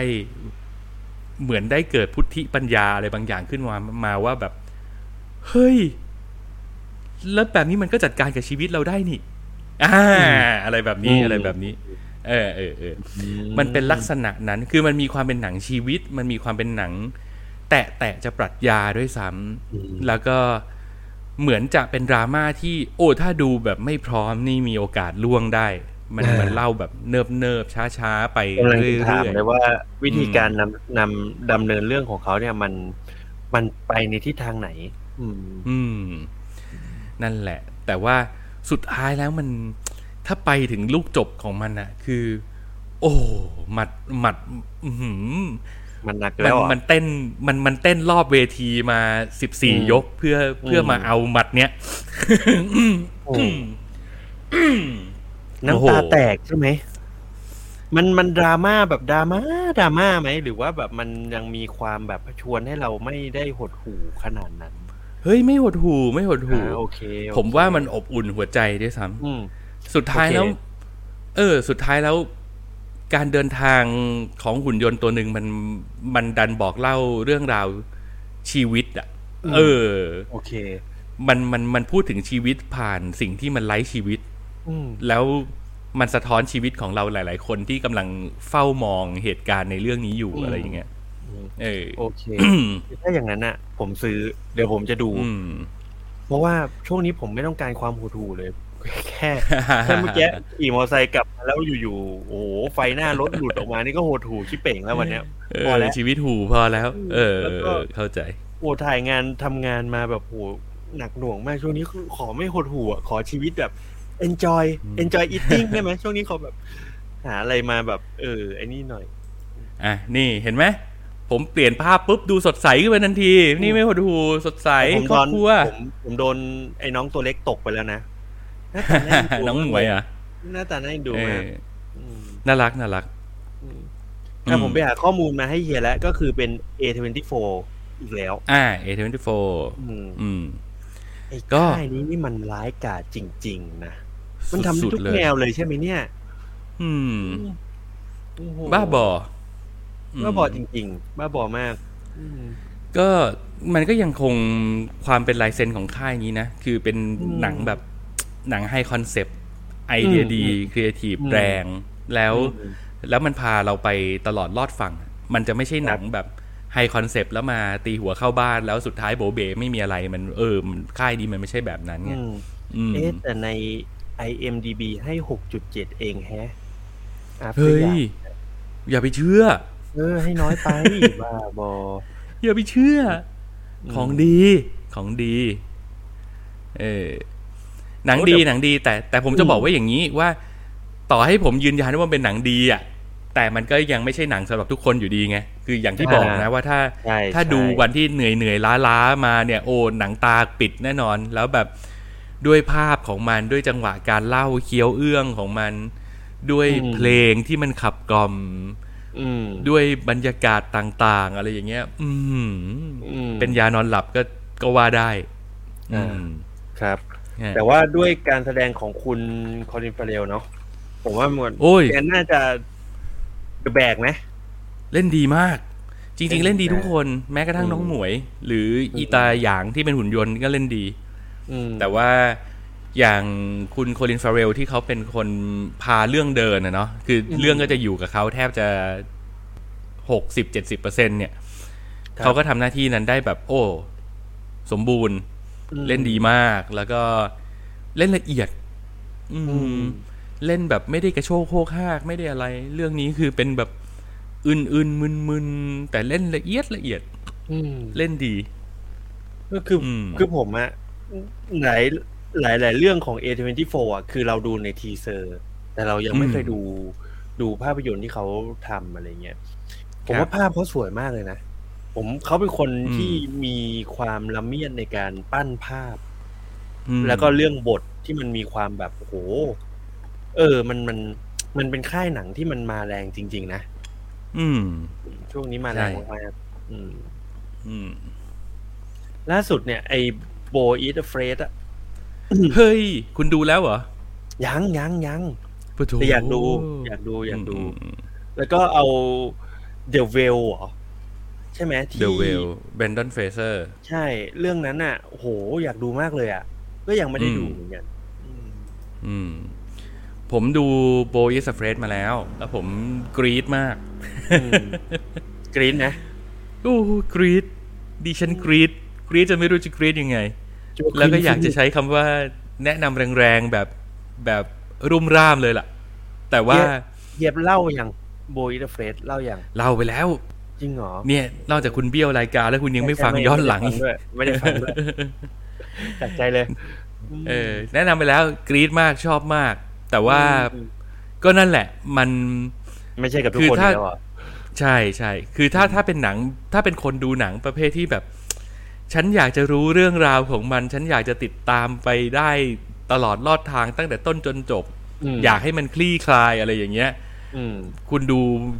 เหมือนได้เกิดพุทธิปัญญาอะไรบางอย่างขึ้นมามาว่าแบบ เฮ้ย แล้วแบบนี้มันก็จัดการกับชีวิตเราได้นี่อ่าอะไรแบบนี้อืมอะไรแบบนี้ เออเออเออมันเป็นลักษณะนั้น คือมันมีความเป็นหนังชีวิต มันมีความเป็นหนัง แตะแตะจะปรัชญาด้วยซ้ำแล้วก็ เหมือนจะเป็นดราม่าที่โอ้ถ้าดูแบบไม่พร้อมนี่มีโอกาสล่วงได้ มันเออมันเล่าแบบเนิบเนิบช้าช้าๆไปกำลังเรื่จะถามอยเลยว่าวิธีอืมการนำนำดำเนินเรื่องของเขาเนี่ยมันมันไปในทิศทางไหน อืมๆอืมนั่นแหละ แต่ว่าสุดท้ายแล้วมันถ้าไปถึงลูกจบของมันอะคือ โอ้หมัดหมัด อื้อหือ มันหนักมัแล้นวอะมันเต้นมันมันเต้นรอบเวทีมาสิบสี่อืมยกเพื่อเพื่อมาเอาหมัดเนี้ยโอ้น้ำตาโอ้โหแตกใช่ไหมมันมันดราม่าแบบดราม่าดราม่าไหมหรือว่าแบบมันยังมีความแบบชวนให้เราไม่ได้หดหู่ขนาดนั้น เฮ้ยไม่หดหูไม่หดหูอ่าโอเคโอเค ผมว่ามันอบอุ่นหัวใจด้วยซ้อืมำสุดท้ายแล้วโอเคเออ สุดท้ายแล้ว การเดินทางของหุ่นยนต์ตัวหนึ่งมันมันดันบอกเล่าเรื่องราวชีวิตอะ เออ โอเค มันมันมันพูดถึงชีวิตผ่านสิ่งที่มันไร้ชีวิตอืมแล้วมันสะท้อนชีวิตของเราหลาย ๆ คนที่กำลังเฝ้ามองเหตุการณ์ในเรื่องนี้อยู่อืมอะไรอย่างเงี้ยอืมเออโอเค ถ้าอย่างนั้นอะ ผมซื้อ เดี๋ยวผมจะดูอืมเพราะว่าช่วงนี้ผมไม่ต้องการความหดหู่เลย แค่แค่เมื่อกี้ขี่มอเตอร์ไซค์กลับมาแล้วอยู่ๆโอ้โหไฟหน้ารถหลุดออกมานี่ก็หดหู่ชิเป่งแล้ววันเนี้ยเอพออแล้วชีวิตหูพอแล้ว เออแล้วก็เข้าใจโอ้ถ่ายงานทำงานมาแบบโหหนักหน่วงมากช่วงนี้คือขอไม่หดหู่อะขอชีวิตแบบ enjoy enjoy eating ได้ไหมช่วงนี้ขอแบบ หาอะไรมาแบบ เออไอ้นี่หน่อย อะนี่เห็นไหมผมเปลี่ยนภาพปุ๊บดูสดใสขึ้นมาทันที นี่ไม่หดหูสดใสผมครตออบนครัวผมผมโดนไอ้น้องตัวเล็กตกไปแล้วนะห น้าตาน่าเอ็นดูน้องหมวยเหรอะหน้าตาน่าเอ็นดูเอมากอมน่ารักน่ารักอืมอืมถ้าผมไปหาข้อมูลมาให้เฮียแล้ว ก็คือเป็น A24 อีกแล้ว อ่า A24 อืมอืมไอ้ก็ค่ายนี้นี่มันร้ายกาจจริง ๆ นะ มันทำได้สุดทุกๆเลยแนวเลยใช่ไหมเนี่ย อืมโอ้โหบ้าบอ บ้าบอจริง ๆ บ้าบอมากอืมก็มันก็ยังคงความเป็นลายเซ็นของค่ายนี้นะ คือเป็นอืมหนังแบบ หนังให้คอนเซปต์ไอเดียอืมดีครีเอทีฟอืมแรงแล้วอืมแล้วมันพาเราไปตลอดรอดฝั่ง มันจะไม่ใช่หนังแบบไฮคอนเซปต์แล้วมาตีหัวเข้าบ้านแล้วสุดท้ายโบเบไม่มีอะไรมันเออมันค่ายนี้มันไม่ใช่แบบนั้นไงอืมอืมเอ๊ะแต่ใน IMDB ให้6.7เองแฮะอะเฮ้ยพื่ออย่าไปเชื่อ เออ ให้น้อยไป บ้าบอ อย่าไปเชื่ออมของดี ของดี เออ หนังดีโอ้แต่หนังดีแต่แต่ผมจะอืมบอกว่าอย่างนี้ว่า ต่อให้ผมยืนยันว่ามันเป็นหนังดีอะแต่มันก็ยังไม่ใช่หนังสำหรับทุกคนอยู่ดีไงคืออย่างที่บอกนะว่าถ้าใช่ถ้าใช่ดูวันที่เหนื่อยเหนื่อยล้าล้าๆมาเนี่ยโอ้หนังตาปิดแน่นอน แล้วแบบด้วยภาพของมันด้วยจังหวะการเล่าเคี้ยวเอื้องของมัน ด้วยเพลงที่มันขับกล่อมอืมด้วยบรรยากาศต่าง ๆ อะไรอย่างเงี้ย อืมอืมเป็นยานอนหลับก็ก็ว่าได้อ่าอืมครับเนี่ย แต่ว่าด้วยการแสดงของคุณคอรินฟาเรลเนาะผมว่ามันโอ้ยแกน่าจะแบกไหมเล่นดีมาก จริง ๆ เล่นดีเล่นดีทุกคนแม้กระทั่งอืมน้องหมวย หรืออีตาหยางที่เป็นหุ่นยนต์ก็เล่นดีอืมแต่ว่าอย่างคุณโคลินฟาเรลที่เขาเป็นคนพาเรื่องเดินนะเนาะคืออมเรื่องก็จะอยู่กับเขาแทบจะหกสิบเจ็ดสิบเปอร์เซ็นเนี่ยครับเขาก็ทำหน้าที่นั้นได้แบบ โอ้ สมบูรณ์อืม เล่นดีมาก แล้วก็เล่นละเอียดอืมอืม เล่นแบบไม่ได้กระโชกโฮกฮากไม่ได้อะไร เรื่องนี้คือเป็นแบบอึนๆมึนๆแต่เล่นละเอียดละเอียดอืมเล่นดี ก็คืออมคือผมอะหลายหลายหลายเรื่องของ A24 อะคือเราดูใน teaser แต่เรายังไม่เคยดูดูภาพยนตร์ที่เขาทำอะไรเงี้ย ผมว่าภาพเขาสวยมากเลยนะ ผมเขาเป็นคนที่มีความละเมียดในการปั้นภาพ อืมแล้วก็เรื่องบทที่มันมีความแบบโอ้โหเออ มันมันมันเป็นค่ายหนังที่มันมาแรงจริง ๆ นะ อืม ช่วงนี้มาแรงใช่ มากๆอืม อืมล่าสุดเนี่ย ไอ้โบอีทเฟรดอะเฮ้ย คุณดูแล้วเหรอยังยังยังปะโถแต่อยากดู อยากดูอยากดูมแล้วก็เอาเด e v เวลเหรอ ใช่ไหมที่ The Whale Brandon Fraser ใช่ เรื่องนั้นอะโอ้โหอยากดูมากเลยอะ ก็ยังไม่ได้ดูอืมเหมือนกันอืมอืมผมดูโบอิสเฟรดมาแล้ว แล้วผมกรี๊ดมาก กรีนนะโอ้กรี๊ดดิฉันกรี๊ดกรี๊ดจะไม่รู้จะกรี๊ดยังไง แล้วก็อยากจะใช้คำว่าแนะนำแรงๆแบบแบบรุ่มร่ามเลยล่ะ แต่ว่าเหยียบเล่าอย่างโบอีทเฟรดเล่าอย่างเล่าไปแล้ว จริงเหรอเนี่ยนอกจากคุณเบี้ยวรายการแล้วคุณยังไม่ฟังย้อนหลังไม่ได้ฟังด้วยไม่ได้ฟังด้วยจัดใจเลย เออ แนะนำไปแล้วกรี๊ดมากชอบมาก แต่ว่าอืมก็นั่นแหละ มันไม่ใช่กับทุกคือคนถ้าแล้วอะใช่ใช่คือถ้าถ้าเป็นหนัง ถ้าเป็นคนดูหนังประเภทที่แบบ ฉันอยากจะรู้เรื่องราวของมัน ฉันอยากจะติดตามไปได้ตลอดลอดทางตั้งแต่ต้นจนจบมอยากให้มันคลี่คลายอะไรอย่างเงี้ยอืม คุณดู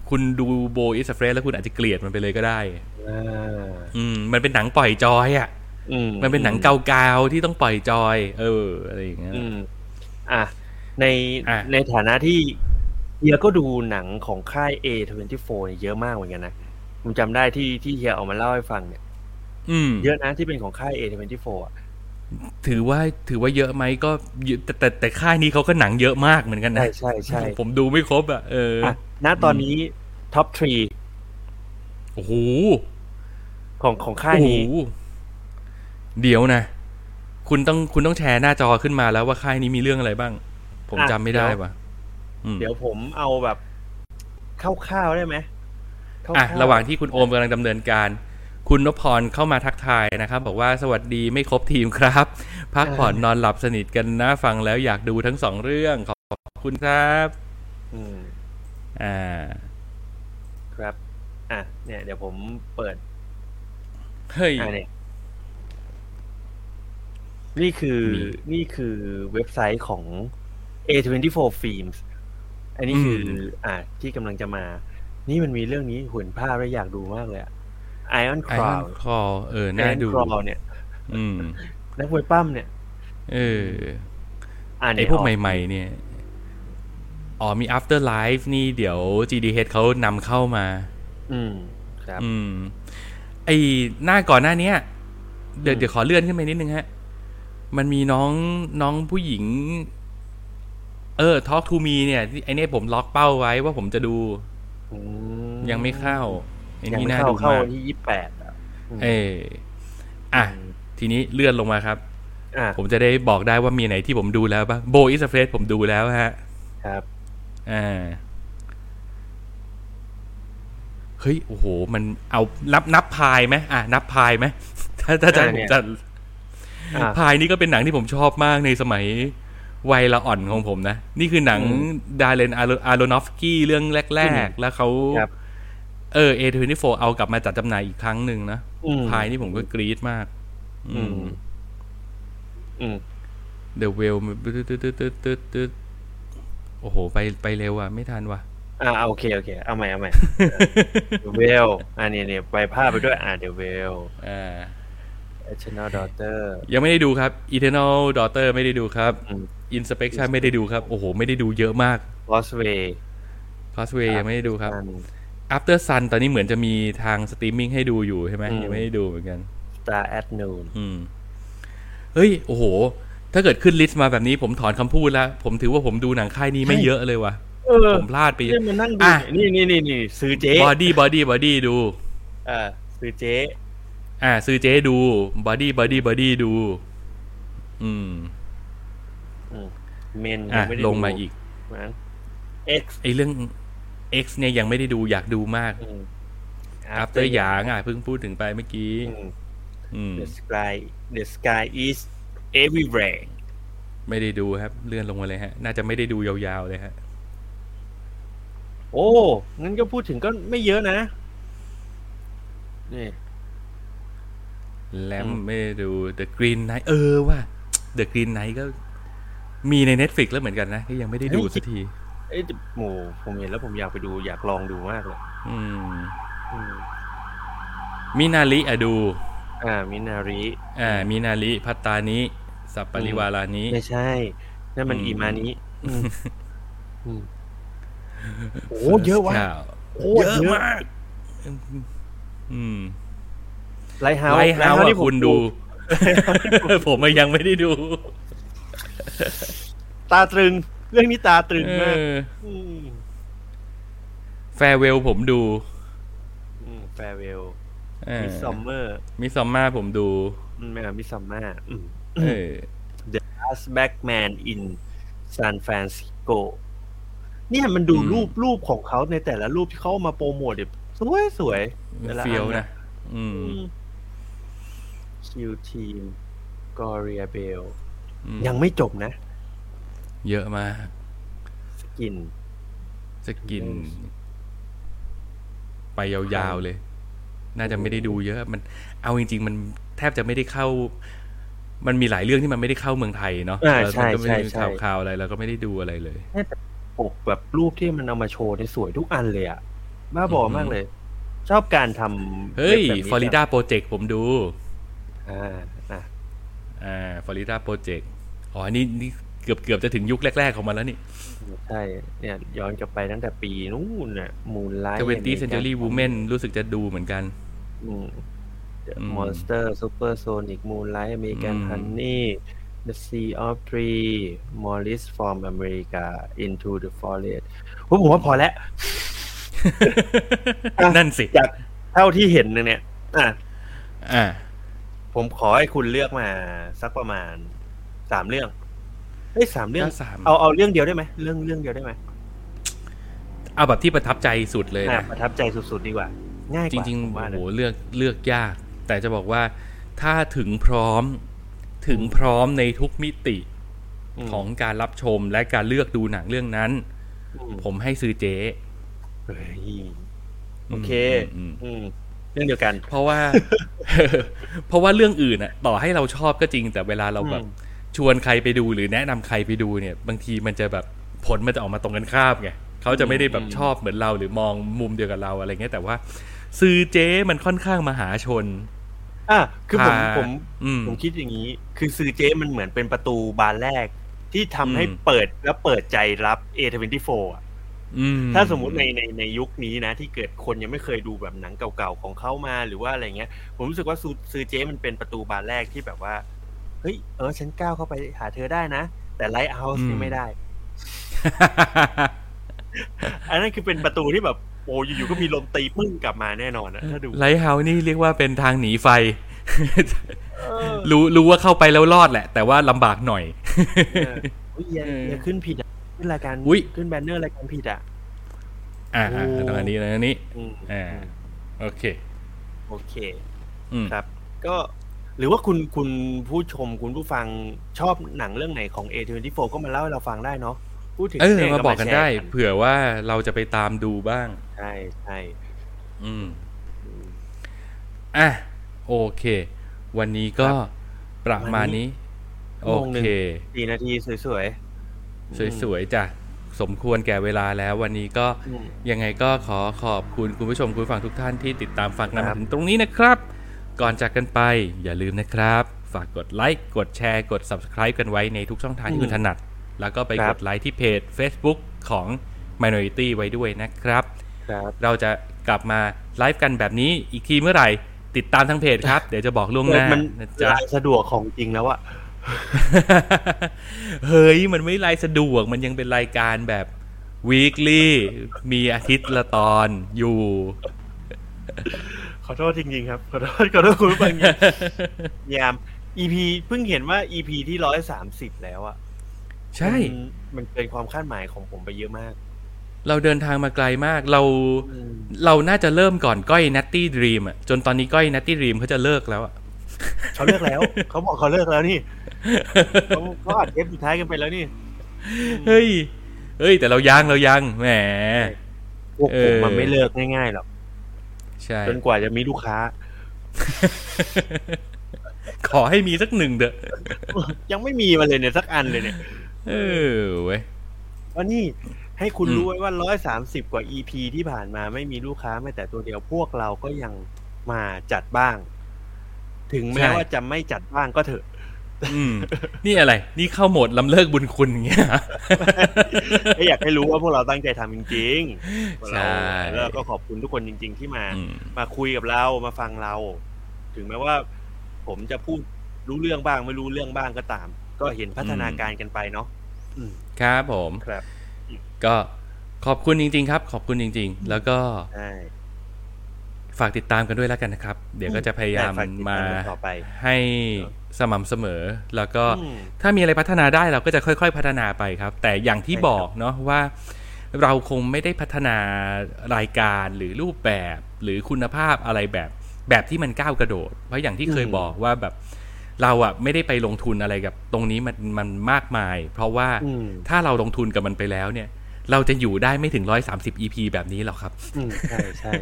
คุณดูโบอิสเฟรแล้วคุณอาจจะเกลียดมันไปเลยก็ได้อ่าอืม มันเป็นหนังปล่อยจอยอะอืมันเป็นหนังเกาๆที่ต้องปล่อยจอย เออ อะไรอย่างเงี้ยอืมอะในอะในฐานะที่เฮียก็ดูหนังของค่าย A24 เนี่ยเยอะมากเหมือนกันนะผมจำได้ที่ที่เฮียเอามาเล่าให้ฟังเนี่ยอืมเยอะนะที่เป็นของค่าย A24 อะ ถือว่าถือว่าเยอะไหมก็เยอะแต่แต่แต่ค่ายนี้เขาก็หนังเยอะมากเหมือนกันนะ ใช่ใช่ใช่ผมดูไม่ครบอะเอออะณตอนนี้ท็อปทรีโอ้โหของของค่ายโอ้โหนี้เดี๋ยวนะ คุณต้องคุณต้องแชร์หน้าจอขึ้นมาแล้วว่าค่ายนี้มีเรื่องอะไรบ้าง ผมอะจำไม่ได้เดี๋ยวว่ะอืมเดี๋ยวผมเอาแบบคร่าวๆได้ไหมคร่อะๆระหว่างที่คุณโอมกำลังดำเนินการ คุณนพพรเข้ามาทักทายนะครับ บอกว่าสวัสดีไม่ครบทีมครับ พักผ่อนนอนหลับสนิทกันนะฟังแล้วอยากดูทั้งสองเรื่องขอบคุณครับอืมอ่า ครับ อะ เนี่ย เดี๋ยวผมเปิด เฮ้ยอะเนี่ยนี่คือมีนี่คือเว็บไซต์ของ A24 Films อันนี้คือออะที่กำลังจะมา นี่มันมีเรื่องนี้หุ่นภาพแล้วอยากดูมากเลยอะ Iron ไอรอน Crown คอเออน่า Iron ดู Crown เนี่ย อืมนักมวยปั้มเนี่ย เอออ่าไอพวกใหม่ ๆ เนี่ย อ๋อมี after life นี่เดี๋ยว GDH เขานำเข้ามาๆอืม ครับ อืม ไอหน้าก่อนหน้าเนี้ยเดี๋ยวอืมเดี๋ยวขอเลื่อนขึ้นไปนิดนึงฮะ มันมีน้องน้องผู้หญิง เออ Talk to me เนี่ยที่ไอเนี้ยผมล็อกเป้าไว้ว่าผมจะดูอืมยังไม่เข้า ไอ้ยังนี่ไม่น่าเข้าดูเข้ามากวันที่ยี่แปดอะมเอออะ ทีนี้เลื่อนลงมาครับอะผมจะได้บอกได้ว่ามีไหนที่ผมดูแล้วบ้างโบอิสเฟรผมดูแล้วฮะ ครับอ่าเฮ้ย โอ้โห มันเอานับนับพายไหมอะ นับพายไหมถ้าถ้าจะอ่าเนี่ยจะอะพายนี่ก็เป็นหนังที่ผมชอบมากในสมัยวัยละอ่อนของผมนะ นี่คือหนังอืมดาเลนอาร์โลนอฟสกี้เรื่องแรก ๆ แล้วเขาครับ เออเอทเวนโฟเอากลับมาจัดจำหน่ายอีกครั้งหนึ่งนะอืมพายนี่ผมก็กรี๊ดมาก อือืมมอืม The Well ตึ๊ดตึ๊ดตึ๊ดตึ๊ดตึ๊ดตึ๊ดโอ้โห ไปไปเร็วอะ ไม่ทันว่ะอ่าโอเค โอเค เอาใหม่เอาใหม่เวลอันนี้เนี่ยไปภาพไปด้วยอ่าเดี๋ยวเวลอ่า Eternal Daughter ยังไม่ได้ดูครับ Eternal Daughter ไม่ได้ดูครับอืม Inspection ไม่ได้ดูครับ โอ้โห ไม่ได้ดูเยอะมาก Lost Way Cosway ยังไม่ได้ดูครับอัน After Sun ตอนนี้เหมือนจะมีทางสตรีมมิ่งให้ดูอยู่ใช่ไหมอืมยังไม่ได้ดูเหมือนกัน Star at Noon อืมเฮ้ย โอ้โห ถ้าเกิดขึ้นลิสต์มาแบบนี้ผมถอนคำพูดแล้ว ผมถือว่าผมดูหนังค่ายนี้ไม่เยอะเลยว่ะเออผมพลาดไปเยนี่อะมันนั่งดูอะนี่นี่นี่นี่ซื้อเจ๊บอดี้บอดี้บอดี้ดูเออซื้อเจ๊อ่า ซื้อเจ๊ดูบอดี้บอดี้บอดี้ดู อืมเมนอะยังไม่ได้ลดูงมาอีกมั้ง X ไอเรื่อง X เนี่ยยังไม่ได้ดูอยากดูมากอืม After หยางอะเพิ่งพูดถึงไปเมื่อกี้อืมอืม The sky The sky is everywhere ไม่ได้ดูครับ เลื่อนลงมาเลยฮะ น่าจะไม่ได้ดูยาวๆเลยฮะ โอ้งั้นก็พูดถึงก็ไม่เยอะนะนี่แลมอืมไม่ได้ดู The Green Knight เออว่า The Green Knight ก็มีใน Netflix แล้วเหมือนกันนะก็ยังไม่ได้ดูสักที เอ้ยโหผมเห็นแล้วผมอยากไปดูอยากลองดูมากเลยอืมอืมมินาริอะดู อ่า มินาริอ่ามินาริพัตตานิสัปปริวารานิไม่ใช่ นั่นมันอืมอีมานิอืมอืมโอ้เยอะวะข่าวโคตรเยอะเยอะมาก อืมไลท์เฮาส์ไลท์เฮาส์ที่อะผมคุณดู ผมอะยังไม่ได้ดู ตาตรึง เรื่องนี้ตาตรึงเอมากอมแฟร์เวลผมดูแฟร์เวลเออมิสซัมเมอร์มิซอมมาผมดูไม่มิสซัมมาเออ The Last Backman in San Francisco เนี่ยมันดูอืมรูปรูปของเขาในแต่ละรูปที่เขาเอามาโปรโมทเนี่ยสวยสวยแต่ละเฟียวอันะอืมคิวทีมกอริอาเบลอืมยังไม่จบนะ เยอะมาก สกิน สกิน ไปยาวๆเลย น่าจะไม่ได้ดูเยอะ มัน เอาจริง ๆ มันแทบจะไม่ได้เข้า มันมีหลายเรื่องที่มันไม่ได้เข้าเมืองไทยเนาะอ่าแล้วใช่มันก็ไม่ใช่มีใช่ข่าวๆอะไรเราก็ไม่ได้ดูอะไรเลยปกแบบรูปที่มันเอามาโชว์ในยสวยทุกอันเลยอะบ้าบออือหือมากเลย ชอบการทำเฮ้ยแบบนี้ฟลอริดาโปรเจกต์ผมดูอ่าอะอ่าฟลอริดาโปรเจกต์อ๋ออันนี้นี่ เกือบเกือบจะถึงยุคแรก ๆ ของมันแล้วนี่ ใช่ เนี่ย ย้อนกลับไปตั้งแต่ปีนู้นน่ะมูนไลท์เวนตี้เซนเ u อรี่วูแมนรู้สึกจะดูเหมือนกันอืมอืม Monster Super Sonic Moonlight American อืม Honey The Sea of Tree Morris from America Into the Forest ผมผมว่าพอแล้วอะนั่นสิจากเท่าที่เห็นเนี่ย อะอ่าผมขอให้คุณเลือกมาสักประมาณสามเรื่อง เอ้ยสามเรื่องก็สามเอาเอาเรื่องเดียวได้ไหมเรื่องเรื่องเดียวได้ไหมเอาแบบที่ประทับใจสุดเลยอะนะประทับใจสุดๆดีกว่า ง่ายกจว่าริงผมๆว่าโอ้โหนะเลือกเลือกยาก แต่จะบอกว่าถ้าถึงพร้อมถึงพร้อมในทุกมิติมของการรับชมและการเลือกดูหนังเรื่องนั้นอืมผมให้ซื้อเจ๊เฮ้ยโอเคอืมอืมอืมเรื่องเดียวกัน เพราะว่า เพราะว่าเรื่องอื่นอะต่อให้เราชอบก็จริงแต่เวลาเราแบบอืม ชวนใครไปดูหรือแนะนำใครไปดูเนี่ย บางทีมันจะแบบผลมันจะออกมาตรงกันข้ามไงเขาจะไม่ได้แบบชอบเหมือนเราหรือมองมุมเดียวกับเราอะไรเงี้ยแต่ว่า ซื้อเจ๊มันค่อนข้างมหาชนอะคือผมพาผมอืมผมคิดอย่างนี้ คือซื้อเจมันเหมือนเป็นประตูบานแรก ที่ทำให้อืมเปิดแล้วเปิดใจรับ A24 อะอืถ้าสมมุติในในในยุคนี้นะ ที่เกิดคนยังไม่เคยดูแบบหนังเก่าๆของเขามาหรือว่าอะไรเงี้ย ผมรู้สึกว่าซื้อซื้อเจมันเป็นประตูบานแรกที่แบบว่า เฮ้ยเออฉันก้าวเข้าไปหาเธอได้นะ แต่ไลท์เฮาส์นี่ไม่ได้ อันนั้นคือเป็นประตูที่แบบ โอ้อยู่ๆก็มีลมตีปึ้งกลับมาแน่นอนนะถ้าดู Lighthouse นี่เรียกว่าเป็นทางหนีไฟเออรู้รู้ว่าเข้าไปแล้วรอดแหละ แต่ว่าลำบากหน่อยเอออุ๊ยอย่าอย่าขึ้นผิดอะขึ้นรายการอุ๊ยขึ้น banner รายการผิดอะอ่าอ่าโอ้ตรงอันนี้นะอันนี้อืมอ่าโอเค โอเคอืมครับ ก็ หรือว่าคุณคุณผู้ชมคุณผู้ฟังชอบหนังเรื่องไหนของ A24 ก็มาเล่าให้เราฟังได้เนาะพูดถึงเออนี่ยมาบอกกันแชร์ได้ เผื่อว่าเราจะไปตามดูบ้าง ใช่ใช่อืมอะโอเค วันนี้ก็ประมาณนี้ โอเคสี่นาทีสวยๆ สวยๆจ้ะสมควรแก่เวลาแล้ววันนี้ก็อืมยังไงก็ขอขอบคุณคุณผู้ชมคุณผู้ฟังทุกท่านที่ติดตามฟังกันครัมาบถึงตรงนี้นะครับ ก่อนจากกันไปอย่าลืมนะครับ ฝากกดไลค์กดแชร์กด Subscribe กันไว้ในทุกช่องทางที่คุณถนัด แล้วก็ไปคกรับดไลค์ที่เพจ Facebook ของ Minority ไว้ด้วยนะครับครับ เราจะกลับมาไลฟ์กันแบบนี้อีกทีเมื่อไหร่ ติดตามทางเพจครับ เดี๋ยวจะบอกล่วงหน้ามันนะจ๊ะลายสะดวกของจริงแล้วอะเฮ้ย มันไม่รายสะดวกมันยังเป็นรายการแบบ weekly มีอาทิตย์ละตอนอยู่ข อโทษจริงๆครับ ขอโทษขอโทษคุณผู้ฟังจริงยาม EP เพิ่งเห็นว่า EP ที่ร้อยสามสิบแล้วอะใช่มันมันเกินความคาดหมายของผมไปเยอะมาก เราเดินทางมาไกลมากเราอืมเราน่าจะเริ่มก่อนก้อย Natty Dream อะจนตอนนี้ก้อย Natty Dream เขาจะเลิกแล้วอะเขาเลิกแล้ว เขาบอกเขาเลิกแล้วนี่เขาเขาอัดเทปสุดท้ายกันไปแล้วนี่ เฮ้ย เฮ้ย แต่เรายังเรายังแหมพวกเอผมอมันไม่เลิกง่ายๆหรอก ใช่จนกว่าจะมีลูกค้า ขอให้มีสักหนึ่งเถอะยังไม่มีมาเลยเนี่ยสักอันเลยเนี่ย เออเว้ยว่านี่ให้คุณอืมรู้ไว้ว่าร้อยสามสิบกว่า EP ที่ผ่านมาไม่มีลูกค้าแม้แต่ตัวเดียวพวกเราก็ยังมาจัดบ้าง ถึงแม้ว่าจะไม่จัดบ้างก็เถอะอืม นี่อะไร นี่เข้าโหมดลำเลิกบุญคุณอย่างเงี้ยไม่อยากให้รู้ว่าพวกเราตั้งใจทำจริงๆใช่เราแล้วก็ขอบคุณทุกคนจริง ๆ ที่มาอืมมาคุยกับเรามาฟังเรา ถึงแม้ว่า ผมจะพูดรู้เรื่องบ้าง ไม่รู้เรื่องบ้างก็ตาม ก็เห็นพัฒนาการกันไปเนาะครับผมครับ ก็ขอบคุณจริง ๆ ครับ ขอบคุณจริง ๆ แล้วก็ใช่ฝากติดตามกันด้วยแล้วกันนะครับ เดี๋ยวก็จะพยายามได้ฝากติดมาตามกันต่อไปให้ สม่ำเสมอ แล้วก็อืมถ้ามีอะไรพัฒนาได้เราก็จะค่อย ๆ พัฒนาไปครับ แต่อย่างที่ใช่ครับบอกเนาะว่าเราคงไม่ได้พัฒนารายการหรือรูปแบบหรือคุณภาพอะไรแบบแบบที่มันก้าวกระโดด เพราะอย่างที่เคยบอกว่าแบบเราอะไม่ได้ไปลงทุนอะไรกับตรงนี้มันมันมากมาย เพราะว่าอืมถ้าเราลงทุนกับมันไปแล้วเนี่ย เราจะอยู่ได้ไม่ถึงร้อยสามสิบ EP แบบนี้หรอกครับอืมใช่ใช่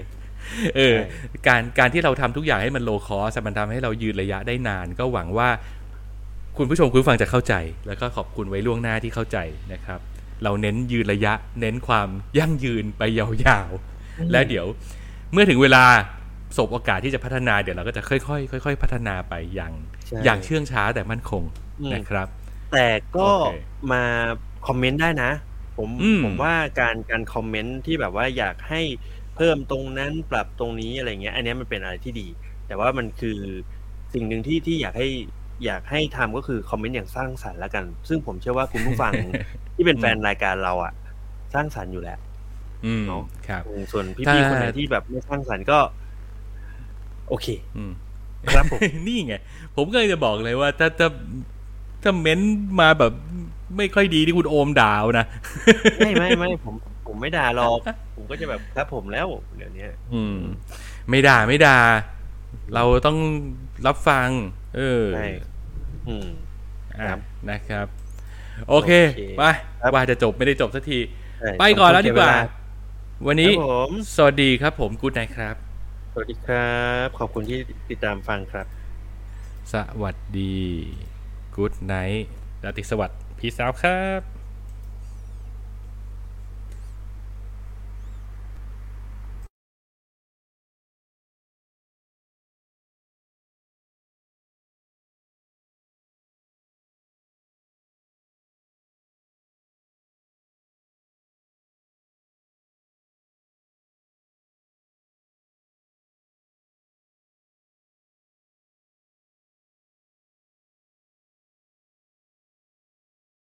เออใช่การการที่เราทำทุกอย่างให้มันโลคอสมันทำให้เรายืนระยะได้นาน ก็หวังว่า คุณผู้ชมคุณผู้ฟังจะเข้าใจ แล้วก็ขอบคุณไว้ล่วงหน้าที่เข้าใจนะครับ เราเน้นยืนระยะ เน้นความยั่งยืนไปยาวๆ และเดี๋ยวเมื่อถึงเวลาสบโอกาสที่จะพัฒนาเดี๋ยวเราก็จะค่อยๆค่อยๆพัฒนาไปอย่างใช่อย่างเชื่องช้าแต่มั่นคงอืมนะครับ แต่ก็โอเคมาคอมเมนต์ได้นะผมอืมผมว่าการการคอมเมนต์ที่แบบว่าอยากให้ เพิ่มตรงนั้นปรับตรงนี้อะไรเงี้ย อันเนี้ยมันเป็นอะไรที่ดี แต่ว่ามันคือสิ่งหนึ่งที่ที่อยากให้อยากให้ทำก็คือคอมเมนต์อย่างสร้างสรรค์แล้วกัน ซึ่งผมเชื่อว่าคุณผู้ฟังที่เป็นแฟนรายการเราอะสร้างสรรค์อยู่แล้วอืมเนอะครับอืมส่วนถ้าพี่ๆคนไหนที่แบบไม่สร้างสรรค์ก็ โอเคอืมครับผมนี่ไง ผมก็เลยจะบอกเลยว่าถ้าถ้าถ้าเม้นมาแบบไม่ค่อยดีที่คุณโอมดาวนะ ไม่ไม่ไม่ผม ผมไม่ด่าหรอก ผมก็จะแบบครับผมแล้วเดี๋ยวนี้อืม ไม่ด่าไม่ด่า เราต้องรับฟัง เออใช่อืมอะครับนะครับ โอเคโอเคไปครับว่าจะจบไม่ได้จบสักทีใช่ไปก่อนแล้วดีกว่าขอบวันคุณนี้ครับผมสวัสดีครับผมกูดไนครับ สวัสดีครับ ขอบคุณที่ติดตามฟังครับ สวัสดีกูดไนท์ราตรีสวัสดิ์พี่สาวครับ